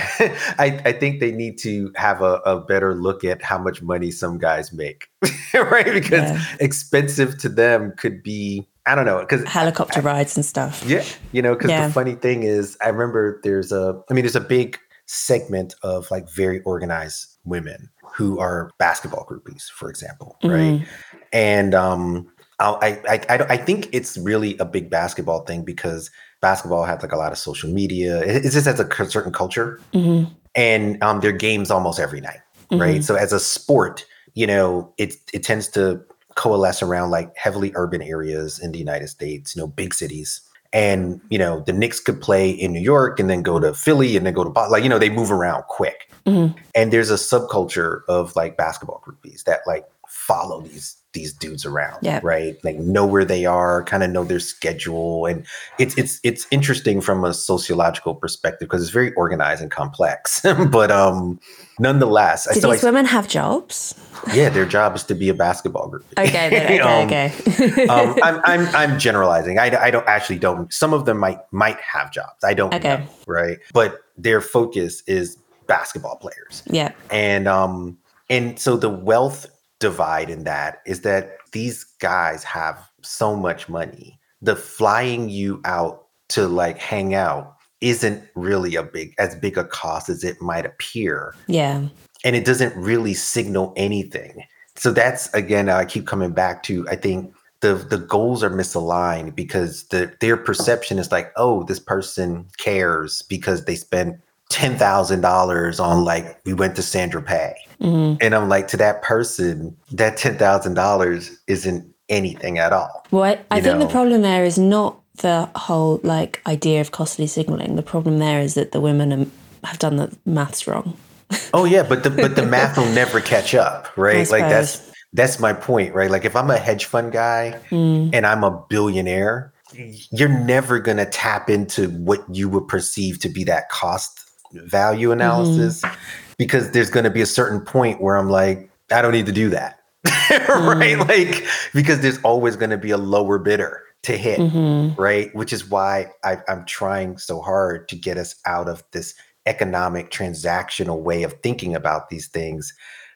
I I think they need to have a, a better look at how much money some guys make, right? Because yeah. expensive to them could be I don't know because helicopter I, rides and stuff. Yeah, you know, because yeah. the funny thing is, I remember there's a, I mean, there's a big segment of like very organized women who are basketball groupies, for example, mm-hmm. right? And um, I, I, I, I think it's really a big basketball thing because basketball has like a lot of social media. It, it just has a certain culture, mm-hmm. and um, their games almost every night, mm-hmm. right? So as a sport, you know, it it tends to coalesce around like heavily urban areas in the United States, you know, big cities. And, you know, the Knicks could play in New York and then go to Philly and then go to, like, you know, they move around quick. Mm-hmm. And there's a subculture of like basketball groupies that like follow these these dudes around yeah. right? Like know where they are kind of know their schedule and it's it's it's interesting from a sociological perspective because it's very organized and complex but um nonetheless do these I, women have jobs? Yeah their job is to be a basketball group. Okay okay um, okay. Um, I'm, I'm i'm generalizing. I, I don't actually don't some of them might might have jobs. I don't okay. know right? But their focus is basketball players. Yeah and um and so the wealth divide in that is that these guys have so much money. The flying you out to like hang out isn't really a big as big a cost as it might appear. Yeah. And it doesn't really signal anything. So that's again I keep coming back to I think the the goals are misaligned because the their perception is like, oh, this person cares because they spent ten thousand dollars on like we went to Saint-Tropez. mm-hmm. and I'm like to that person that ten thousand dollars isn't anything at all. Well, I, I think the problem there is not the whole like idea of costly signaling. The problem there is that the women are, have done the maths wrong. oh yeah, but the but the math will never catch up, right? Like that's that's my point, right? Like if I'm a hedge fund guy mm. and I'm a billionaire, you're never going to tap into what you would perceive to be that cost value mm-hmm. analysis mm-hmm. because there's going to be a certain point where I'm like, I don't need to do that. right? Mm. Like, because there's always going to be a lower bidder to hit, mm-hmm. right? Which is why I, I'm trying so hard to get us out of this economic transactional way of thinking about these things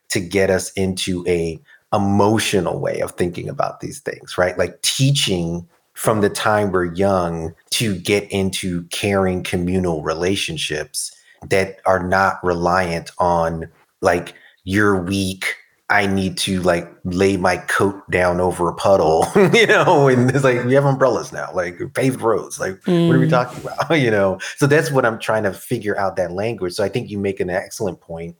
to get us into a emotional way of thinking about these things, right? Like teaching from the time we're young to get into caring communal relationships that are not reliant on like you're weak I need to like lay my coat down over a puddle, you know, and it's like we have umbrellas now, like paved roads. Like, mm. what are we mm. talking about? you know, so that's what I'm trying to figure out that language. So I think you make an excellent point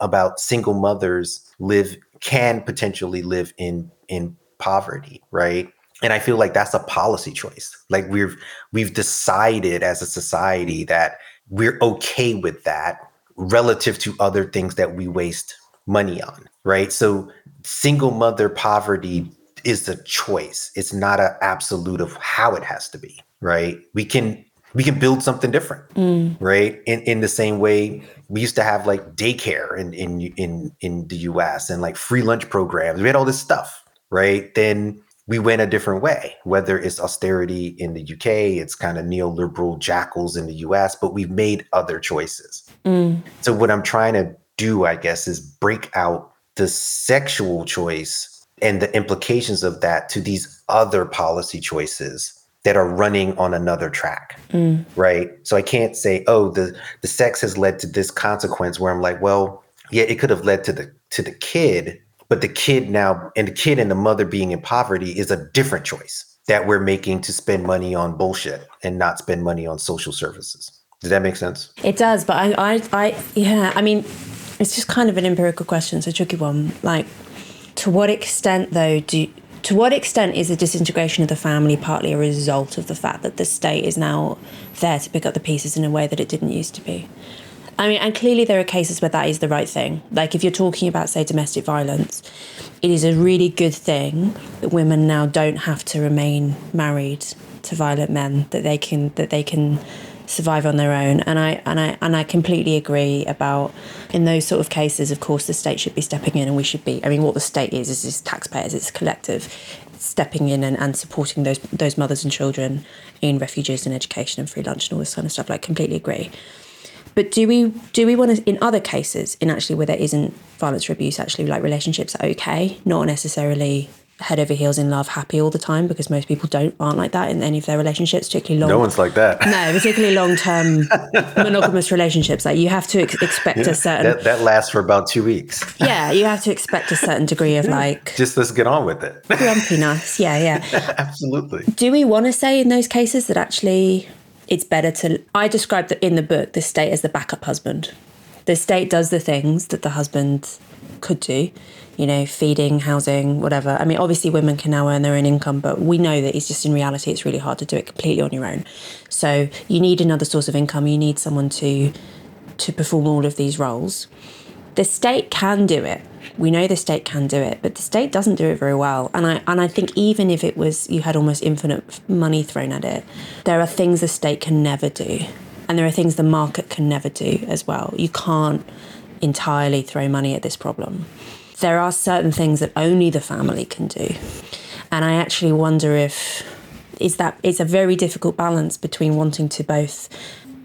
about single mothers live can potentially live in in poverty, right? And I feel like that's a policy choice. Like we've we've decided as a society that we're okay with that relative to other things that we waste money on, right? So single mother poverty is a choice. It's not an absolute of how it has to be, right? We can we can build something different, mm. right? In in the same way we used to have like daycare in in in in the US and like free lunch programs. We had all this stuff, right? Then we went a different way, whether it's austerity in the UK, it's kind of neoliberal jackals in the US, but we've made other choices. Mm. So, what I'm trying to do, I guess, is break out the sexual choice and the implications of that to these other policy choices that are running on another track mm. right so i can't say oh the the sex has led to this consequence where i'm like well yeah it could have led to the to the kid but the kid now and the kid and the mother being in poverty is a different choice that we're making to spend money on bullshit and not spend money on social services. Does that make sense? It does but i i, I yeah i mean it's just kind of an empirical question it's a tricky one. Like to what extent though do to what extent is the disintegration of the family partly a result of the fact that the state is now there to pick up the pieces in a way that it didn't used to be? I mean, and clearly there are cases where that is the right thing. Like if you're talking about, say, domestic violence, it is a really good thing that women now don't have to remain married to violent men. That they can that they can survive on their own. And I and I and I completely agree about in those sort of cases. Of course, the state should be stepping in, and we should be. I mean, what the state is is, is taxpayers. It's collective stepping in and, and supporting those those mothers and children in refuges and education and free lunch and all this kind of stuff. Like, completely agree. But do we do we want to in other cases in actually where there isn't violence or abuse actually like relationships are okay, not necessarily head over heels in love, happy all the time because most people don't aren't like that in any of their relationships, particularly long. No one's like that. No, particularly long term monogamous relationships. Like you have to ex- expect yeah, a certain that, that, lasts for about two weeks. yeah, you have to expect a certain degree of like just let's get on with it. grumpiness. Yeah, yeah. Absolutely. Do we want to say in those cases that actually it's better to? I describe that in the book the state as the backup husband. The state does the things that the husband could do you know, feeding, housing, whatever. I mean, obviously, women can now earn their own income, but we know that it's just in reality, it's really hard to do it completely on your own. So you need another source of income. You need someone to to perform all of these roles. The state can do it. We know the state can do it, but the state doesn't do it very well. And I and I think even if it was you had almost infinite money thrown at it, there are things the state can never do, and there are things the market can never do as well. You can't entirely throw money at this problem there are certain things that only the family can do. And I actually wonder if is that it's a very difficult balance between wanting to both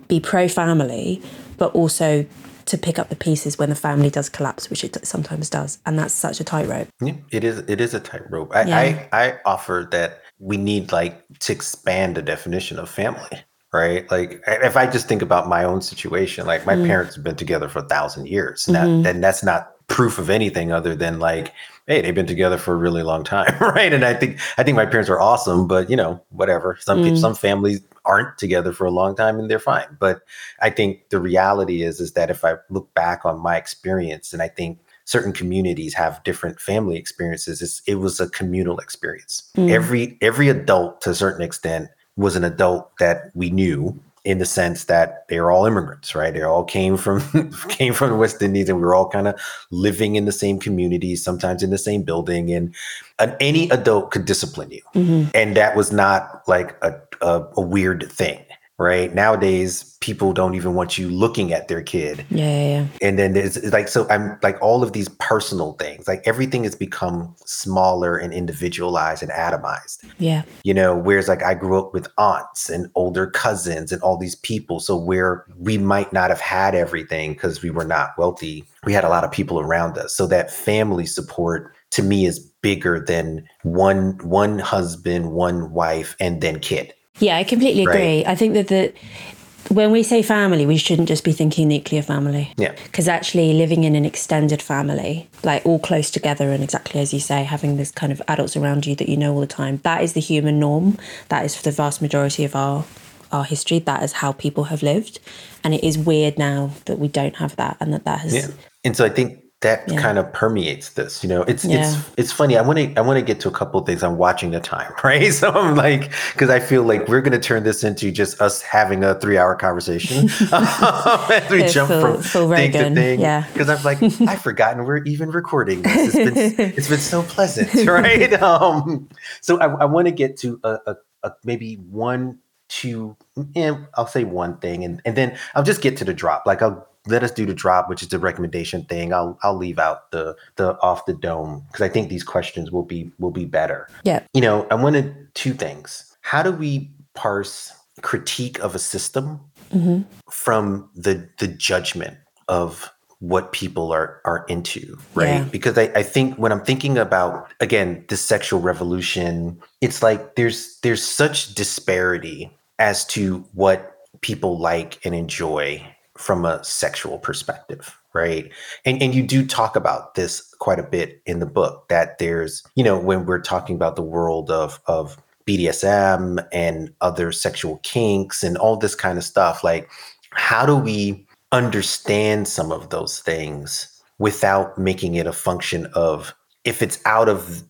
be pro family but also to pick up the pieces when the family does collapse, which it sometimes does, and that's such a tightrope. Yeah, it is. It is a tightrope. I, yeah. I I offer that we need like to expand the definition of family, right? Like if I just think about my own situation, like my mm. parents have been together for a thousand years, mm-hmm. that, and that's not proof of anything other than like hey they've been together for a really long time right and i think i think my parents are awesome but you know whatever some mm. some families aren't together for a long time and they're fine but i think the reality is is that if i look back on my experience and i think certain communities have different family experiences it's, it was a communal experience mm. every every adult to a certain extent was an adult that we knew in the sense that they're all immigrants, right? They all came from came from the West Indies, and we were all kind of living in the same communities, sometimes in the same building. And, and any adult could discipline you, mm-hmm. and that was not like a, a, a weird thing right? Nowadays, people don't even want you looking at their kid. Yeah, yeah, yeah. And then there's like, so I'm like all of these personal things, like everything has become smaller and individualized and atomized. Yeah. You know, whereas like I grew up with aunts and older cousins and all these people. So where we might not have had everything because we were not wealthy, we had a lot of people around us. So that family support to me is bigger than one one husband, one wife, and then kid yeah, I completely agree. Right? I think that the when we say family, we shouldn't just be thinking nuclear family. Yeah. Because actually, living in an extended family, like all close together, and exactly as you say, having this kind of adults around you that you know all the time, that is the human norm. That is for the vast majority of our our history. That is how people have lived, and it is weird now that we don't have that, and that that has. Yeah. And so I think that yeah. kind of permeates this you know? It's yeah. it's it's funny i want to i want to get to a couple of things i'm watching the time right? So i'm like because i feel like we're going to turn this into just us having a three hour conversation. As we jump full, from full thing to thing yeah. because i'm like i've forgotten we're even recording this. It's been, it's been so pleasant right? Um so i, I want to get to a, a, a maybe one two and eh, i'll say one thing and, and then i'll just get to the drop. Like i'll let us do the drop, which is the recommendation thing. I'll I'll leave out the the off the dome because I think these questions will be will be better. Yeah. You know, I wanted two things. How do we parse critique of a system mm-hmm. from the the judgment of what people are are into, right? Yeah. Because I, I think when I'm thinking about again the sexual revolution, it's like there's there's such disparity as to what people like and enjoy from a sexual perspective right? And and you do talk about this quite a bit in the book that there's you know when we're talking about the world of of BDSM and other sexual kinks and all this kind of stuff like how do we understand some of those things without making it a function of if it's out of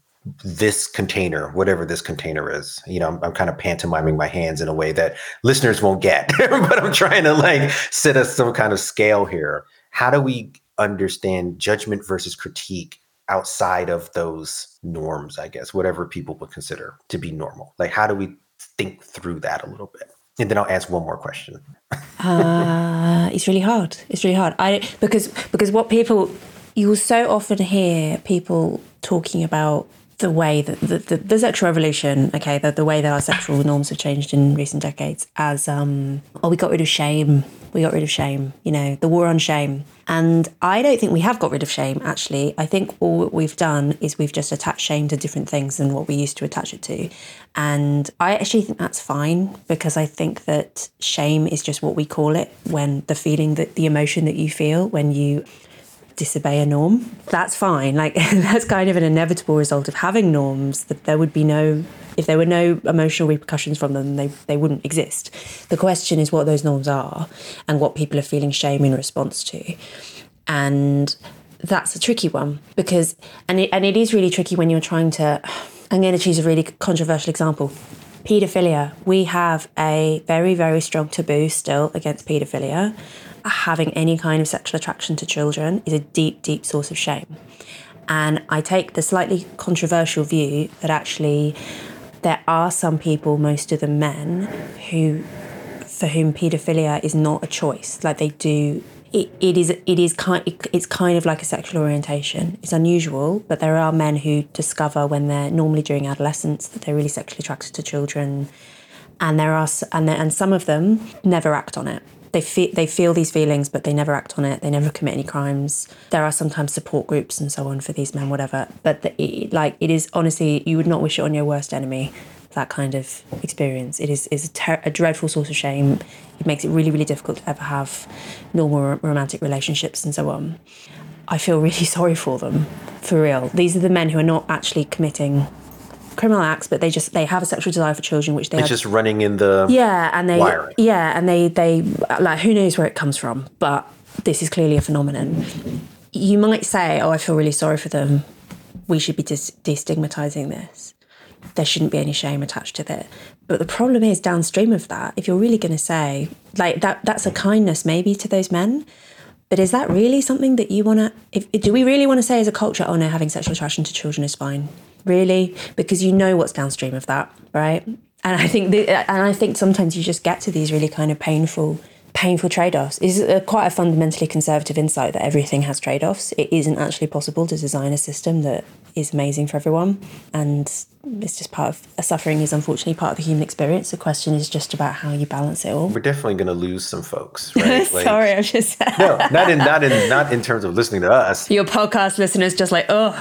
this container, whatever this container is. You know, I'm, I'm, kind of pantomiming my hands in a way that listeners won't get, but I'm trying to like set us some kind of scale here. How do we understand judgment versus critique outside of those norms, I guess, whatever people would consider to be normal? Like, how do we think through that a little bit? And then I'll ask one more question. uh, it's really hard. It's really hard. I because because what people you will so often hear people talking about the way that the, the, the, sexual revolution, okay, the, the way that our sexual norms have changed in recent decades as, um, oh, we got rid of shame. We got rid of shame, you know, the war on shame. And I don't think we have got rid of shame, actually. I think all we've done is we've just attached shame to different things than what we used to attach it to. And I actually think that's fine because I think that shame is just what we call it when the feeling that the emotion that you feel when you disobey a norm. That's fine. Like that's kind of an inevitable result of having norms. That there would be no if there were no emotional repercussions from them, they, they wouldn't exist. The question is what those norms are and what people are feeling shame in response to. And that's a tricky one because and it and it is really tricky when you're trying to I'm going to choose a really controversial example. Paedophilia. We have a very, very strong taboo still against paedophilia having any kind of sexual attraction to children is a deep, deep source of shame. And I take the slightly controversial view that actually there are some people, most of them men, who for whom paedophilia is not a choice. Like they do it, it is it is kind it's kind of like a sexual orientation. It's unusual, but there are men who discover when they're normally during adolescence that they're really sexually attracted to children, and there are and and some of them never act on it they feel they feel these feelings, but they never act on it. They never commit any crimes. There are sometimes support groups and so on for these men, whatever. But the, like it is honestly, you would not wish it on your worst enemy. That kind of experience. It is is a, ter- a dreadful source of shame. It makes it really really difficult to ever have normal romantic relationships and so on. I feel really sorry for them, for real. These are the men who are not actually committing criminal acts, but they just they have a sexual desire for children, which they it's just running in the yeah, and they wiring. yeah, and they they like who knows where it comes from, but this is clearly a phenomenon. You might say, "Oh, I feel really sorry for them. We should be dis- destigmatizing this. There shouldn't be any shame attached to it." But the problem is downstream of that. If you're really going to say like that, that's a kindness maybe to those men. But is that really something that you want to? Do we really want to say as a culture, oh no, having sexual attraction to children is fine? really, because you know what's downstream of that, right? And I think, the, and I think sometimes you just get to these really kind of painful, painful trade-offs. Is quite a fundamentally conservative insight that everything has trade-offs. It isn't actually possible to design a system that is amazing for everyone, and it's just part of a suffering is unfortunately part of the human experience. The question is just about how you balance it all. We're definitely going to lose some folks. Right? Like, Sorry, I'm just no, not in not in not in terms of listening to us. Your podcast listeners just like oh.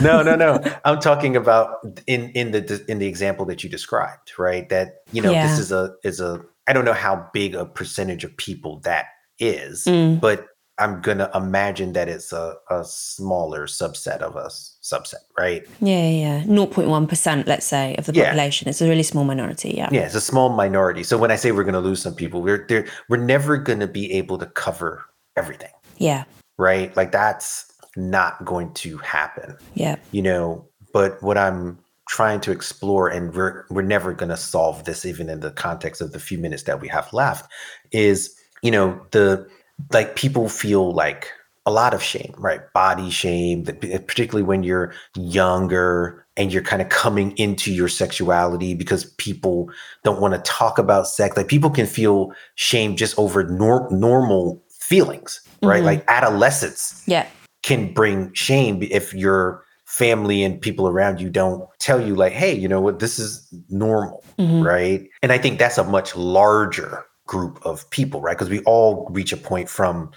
no, no, no. I'm talking about in in the in the example that you described, right? That you know yeah. this is a is a I don't know how big a percentage of people that is, mm. but I'm gonna imagine that it's a, a smaller subset of us subset, right? Yeah, yeah. 0.1%, let's say, of the yeah. population. It's a really small minority, yeah. Yeah, it's a small minority. So when I say we're gonna lose some people, we're there we're never gonna be able to cover everything. Yeah. Right? Like that's not going to happen. Yeah. You know, but what I'm trying to explore and we're we're never gonna solve this even in the context of the few minutes that we have left is, you know, the like people feel like a lot of shame, right? Body shame, particularly when you're younger and you're kind of coming into your sexuality because people don't want to talk about sex. Like people can feel shame just over nor- normal feelings, right? Mm-hmm. Like adolescence yeah. can bring shame if your family and people around you don't tell you like, hey, you know what, this is normal, mm-hmm. right? And I think that's a much larger group of people, right? Because we all reach a point from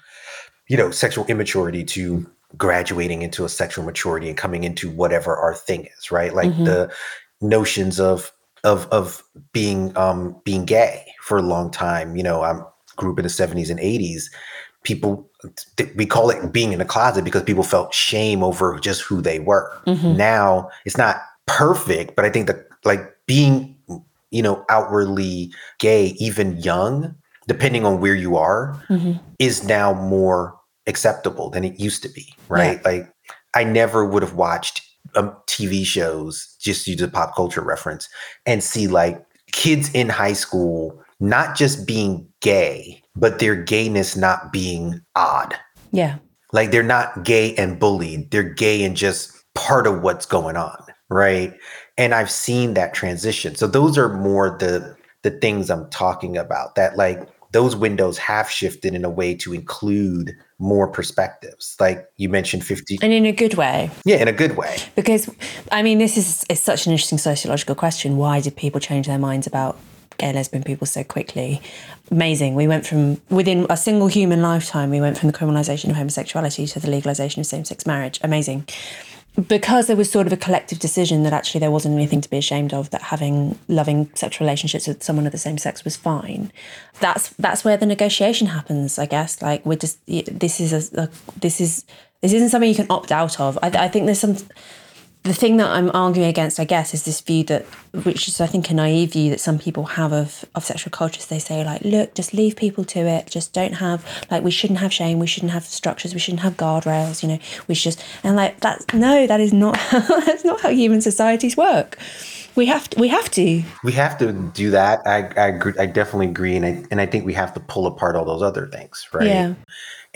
you know, sexual immaturity to graduating into a sexual maturity and coming into whatever our thing is, right? Like mm-hmm. the notions of of of being um being gay for a long time. You know, i'm grew up in the 70s and 80s. People we call it being in the closet because people felt shame over just who they were. Mm-hmm. Now it's not perfect, but I think that like being you know outwardly gay even young depending on where you are mm-hmm. is now more acceptable than it used to be right yeah. like i never would have watched um, tv shows just use a pop culture reference and see like kids in high school not just being gay but their gayness not being odd. Yeah. Like they're not gay and bullied. They're gay and just part of what's going on right? And i've seen that transition. So those are more the the things i'm talking about that like those windows have shifted in a way to include more perspectives. Like you mentioned 50 and in a good way. Yeah in a good way. Because i mean this is is such an interesting sociological question. Why did people change their minds about gay lesbian people so quickly. Amazing. We went from within a single human lifetime we went from the criminalization of homosexuality to the legalization of same-sex marriage. Amazing. Because there was sort of a collective decision that actually there wasn't anything to be ashamed of that having loving sexual relationships with someone of the same sex was fine. That's that's where the negotiation happens i guess. Like we're just this is a, a this is this isn't something you can opt out of. I, I think there's some the thing that I'm arguing against, I guess, is this view that, which is, I think, a naive view that some people have of, of sexual cultures. They say, like, look, just leave people to it. Just don't have, like, we shouldn't have shame. We shouldn't have structures. We shouldn't have guardrails. You know, we should just, and like, that's no, that is not, that's not how human societies work. We have to, we have to. We have to do that. I, I, agree, I definitely agree. And I, and I think we have to pull apart all those other things, right? Yeah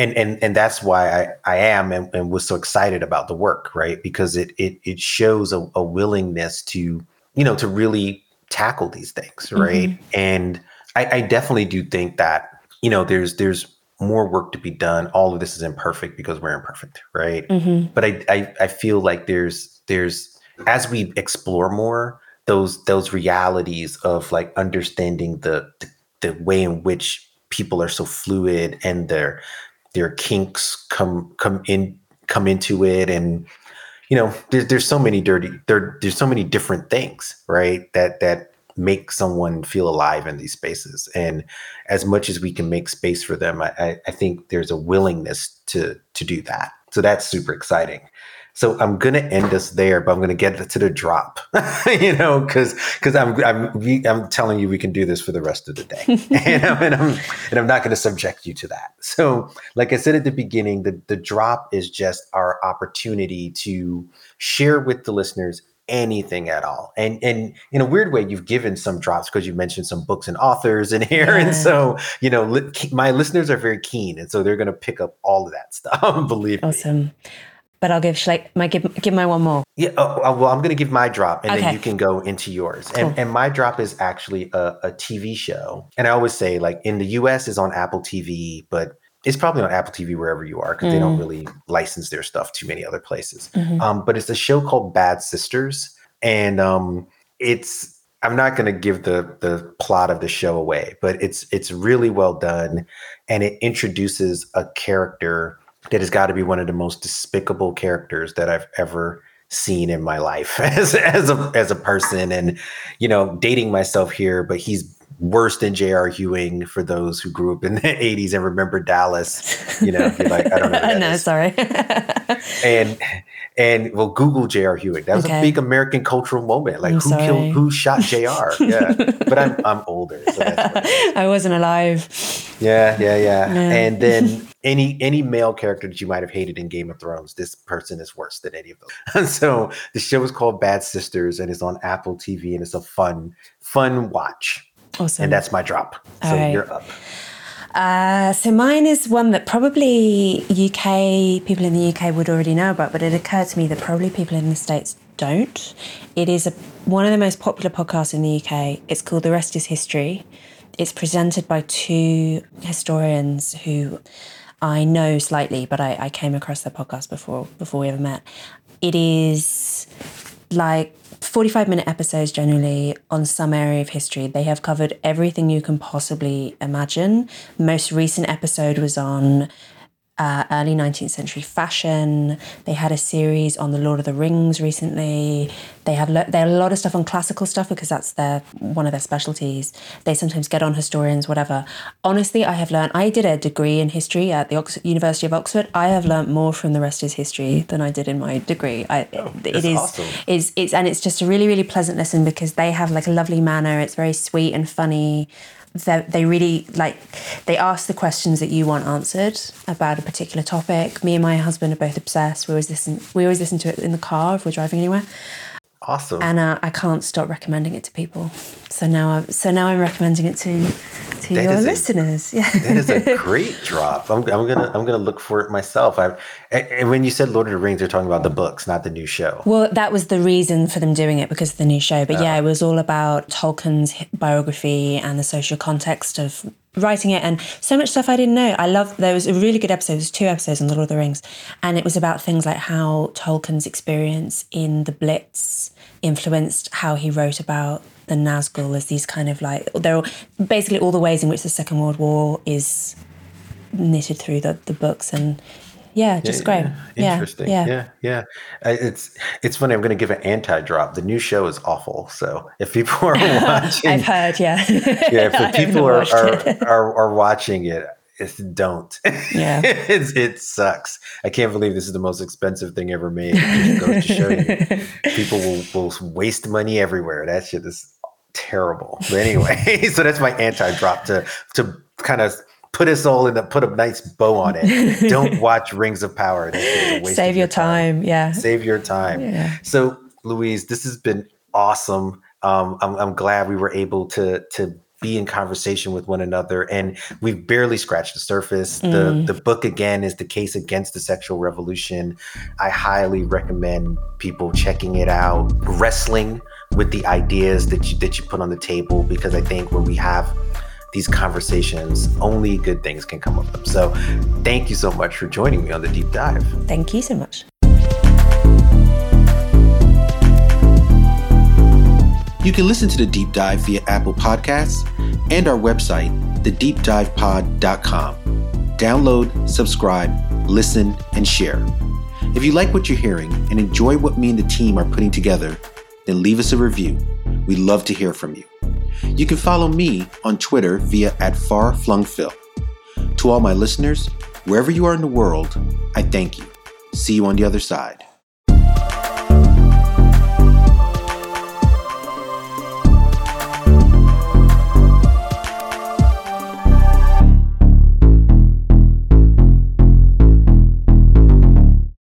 and and and that's why I I am and, and was so excited about the work, right? Because it it it shows a, a willingness to you know to really tackle these things, right? Mm-hmm. And I, I definitely do think that you know there's there's more work to be done. All of this is imperfect because we're imperfect, right? Mm-hmm. But I, I I feel like there's there's as we explore more those those realities of like understanding the, the the way in which people are so fluid and their their kinks come come in come into it. And you know there's there's so many dirty there there's so many different things right that that make someone feel alive in these spaces. And as much as we can make space for them i i think there's a willingness to to do that. So that's super exciting so I'm gonna end us there, but I'm gonna get to the drop, you know, because because I'm I'm I'm telling you we can do this for the rest of the day, and, I'm, and I'm and I'm not gonna subject you to that. So, like I said at the beginning, the the drop is just our opportunity to share with the listeners anything at all. And and in a weird way, you've given some drops because you mentioned some books and authors in here, yeah. and so you know li- my listeners are very keen, and so they're going to pick up all of that stuff. believe awesome. me. Awesome but I'll give like my give give my one more. Yeah. Oh, oh well, I'm going to give my drop, and okay. then you can go into yours. Cool. And and my drop is actually a, a TV show, and I always say like in the U.S. is on Apple TV, but it's probably on Apple TV wherever you are because mm. they don't mm. really license their stuff to many other places. Mm-hmm. Um, but it's a show called Bad Sisters, and um, it's I'm not going to give the the plot of the show away, but it's it's really well done, and it introduces a character that has got to be one of the most despicable characters that I've ever seen in my life as as a as a person and you know dating myself here but he's worse than J.R. Ewing for those who grew up in the 80s and remember Dallas you know like I don't know no is. sorry and and well Google J.R. Ewing that was okay. a big American cultural moment like I'm who sorry. killed who shot J.R. yeah but I'm I'm older so I wasn't alive yeah yeah yeah and then any any male character that you might have hated in Game of Thrones, this person is worse than any of those. And so the show is called Bad Sisters and it's on Apple TV and it's a fun fun watch. Awesome. And that's my drop. so right. you're up. Uh, so mine is one that probably UK people in the UK would already know about, but it occurred to me that probably people in the States don't. It is a, one of the most popular podcasts in the UK. It's called The Rest Is History. It's presented by two historians who I know slightly, but I, I came across their podcast before before we ever met. It is like 45 minute episodes generally on some area of history. They have covered everything you can possibly imagine. Most recent episode was on uh, early 19th century fashion. They had a series on the Lord of the Rings recently. They have lo- they a lot of stuff on classical stuff because that's their one of their specialties. They sometimes get on historians, whatever. Honestly, I have learned. I did a degree in history at the Ox- University of Oxford. I have learned more from the rest is history than I did in my degree. I, Oh, it is awesome. it's it's and it's just a really really pleasant lesson because they have like a lovely manner. It's very sweet and funny. They really like they ask the questions that you want answered about a particular topic. Me and my husband are both obsessed. We always listen. We always listen to it in the car if we're driving anywhere, Awesome. and uh, I can't stop recommending it to people. So now I so now I'm recommending it to to That your is a- listeners. Yeah. that is a great drop. I'm, I'm gonna I'm gonna look for it myself. I and and when you said Lord of the Rings, you're talking about the books, not the new show. Well, that was the reason for them doing it because of the new show. But yeah, it was all about Tolkien's biography and the social context of writing it and so much stuff I didn't know. I love there was a really good episode, there's two episodes on The Lord of the Rings, and it was about things like how Tolkien's experience in the Blitz influenced how he wrote about the Nazgul as these kind of like they're all, basically all the ways in which the Second World War is knitted through the, the books and yeah, just great. Yeah, Interesting. yeah. yeah, yeah. It's it's funny. I'm going to give an anti drop. The new show is awful. So if people are watching, I've heard, yeah. yeah, if the people are are, it. are are watching it, don't. Yeah. it sucks. I can't believe this is the most expensive thing ever made. It just goes to show you, people will will waste money everywhere. That shit is terrible. But anyway, so that's my anti drop to to kind of. Put us all in the put a nice bow on it. Don't watch Rings of Power. That shit a waste Save of your time. Yeah. save your time. Yeah. So, Louise, this has been awesome. Um, I'm, I'm glad we were able to to be in conversation with one another, and we've barely scratched the surface. The the book again is the case against the sexual revolution. I highly recommend people checking it out, wrestling with the ideas that you that you put on the table, because I think when we have these conversations, only good things can come of them. So, thank you so much for joining me on the deep dive. Thank you so much. You can listen to the deep dive via Apple Podcasts and our website, thedeepdivepod.com. Download, subscribe, listen, and share. If you like what you're hearing and enjoy what me and the team are putting together, then leave us a review. We'd love to hear from you. You can follow me on Twitter via at farflungphil. To all my listeners, wherever you are in the world, I thank you. See you on the other side.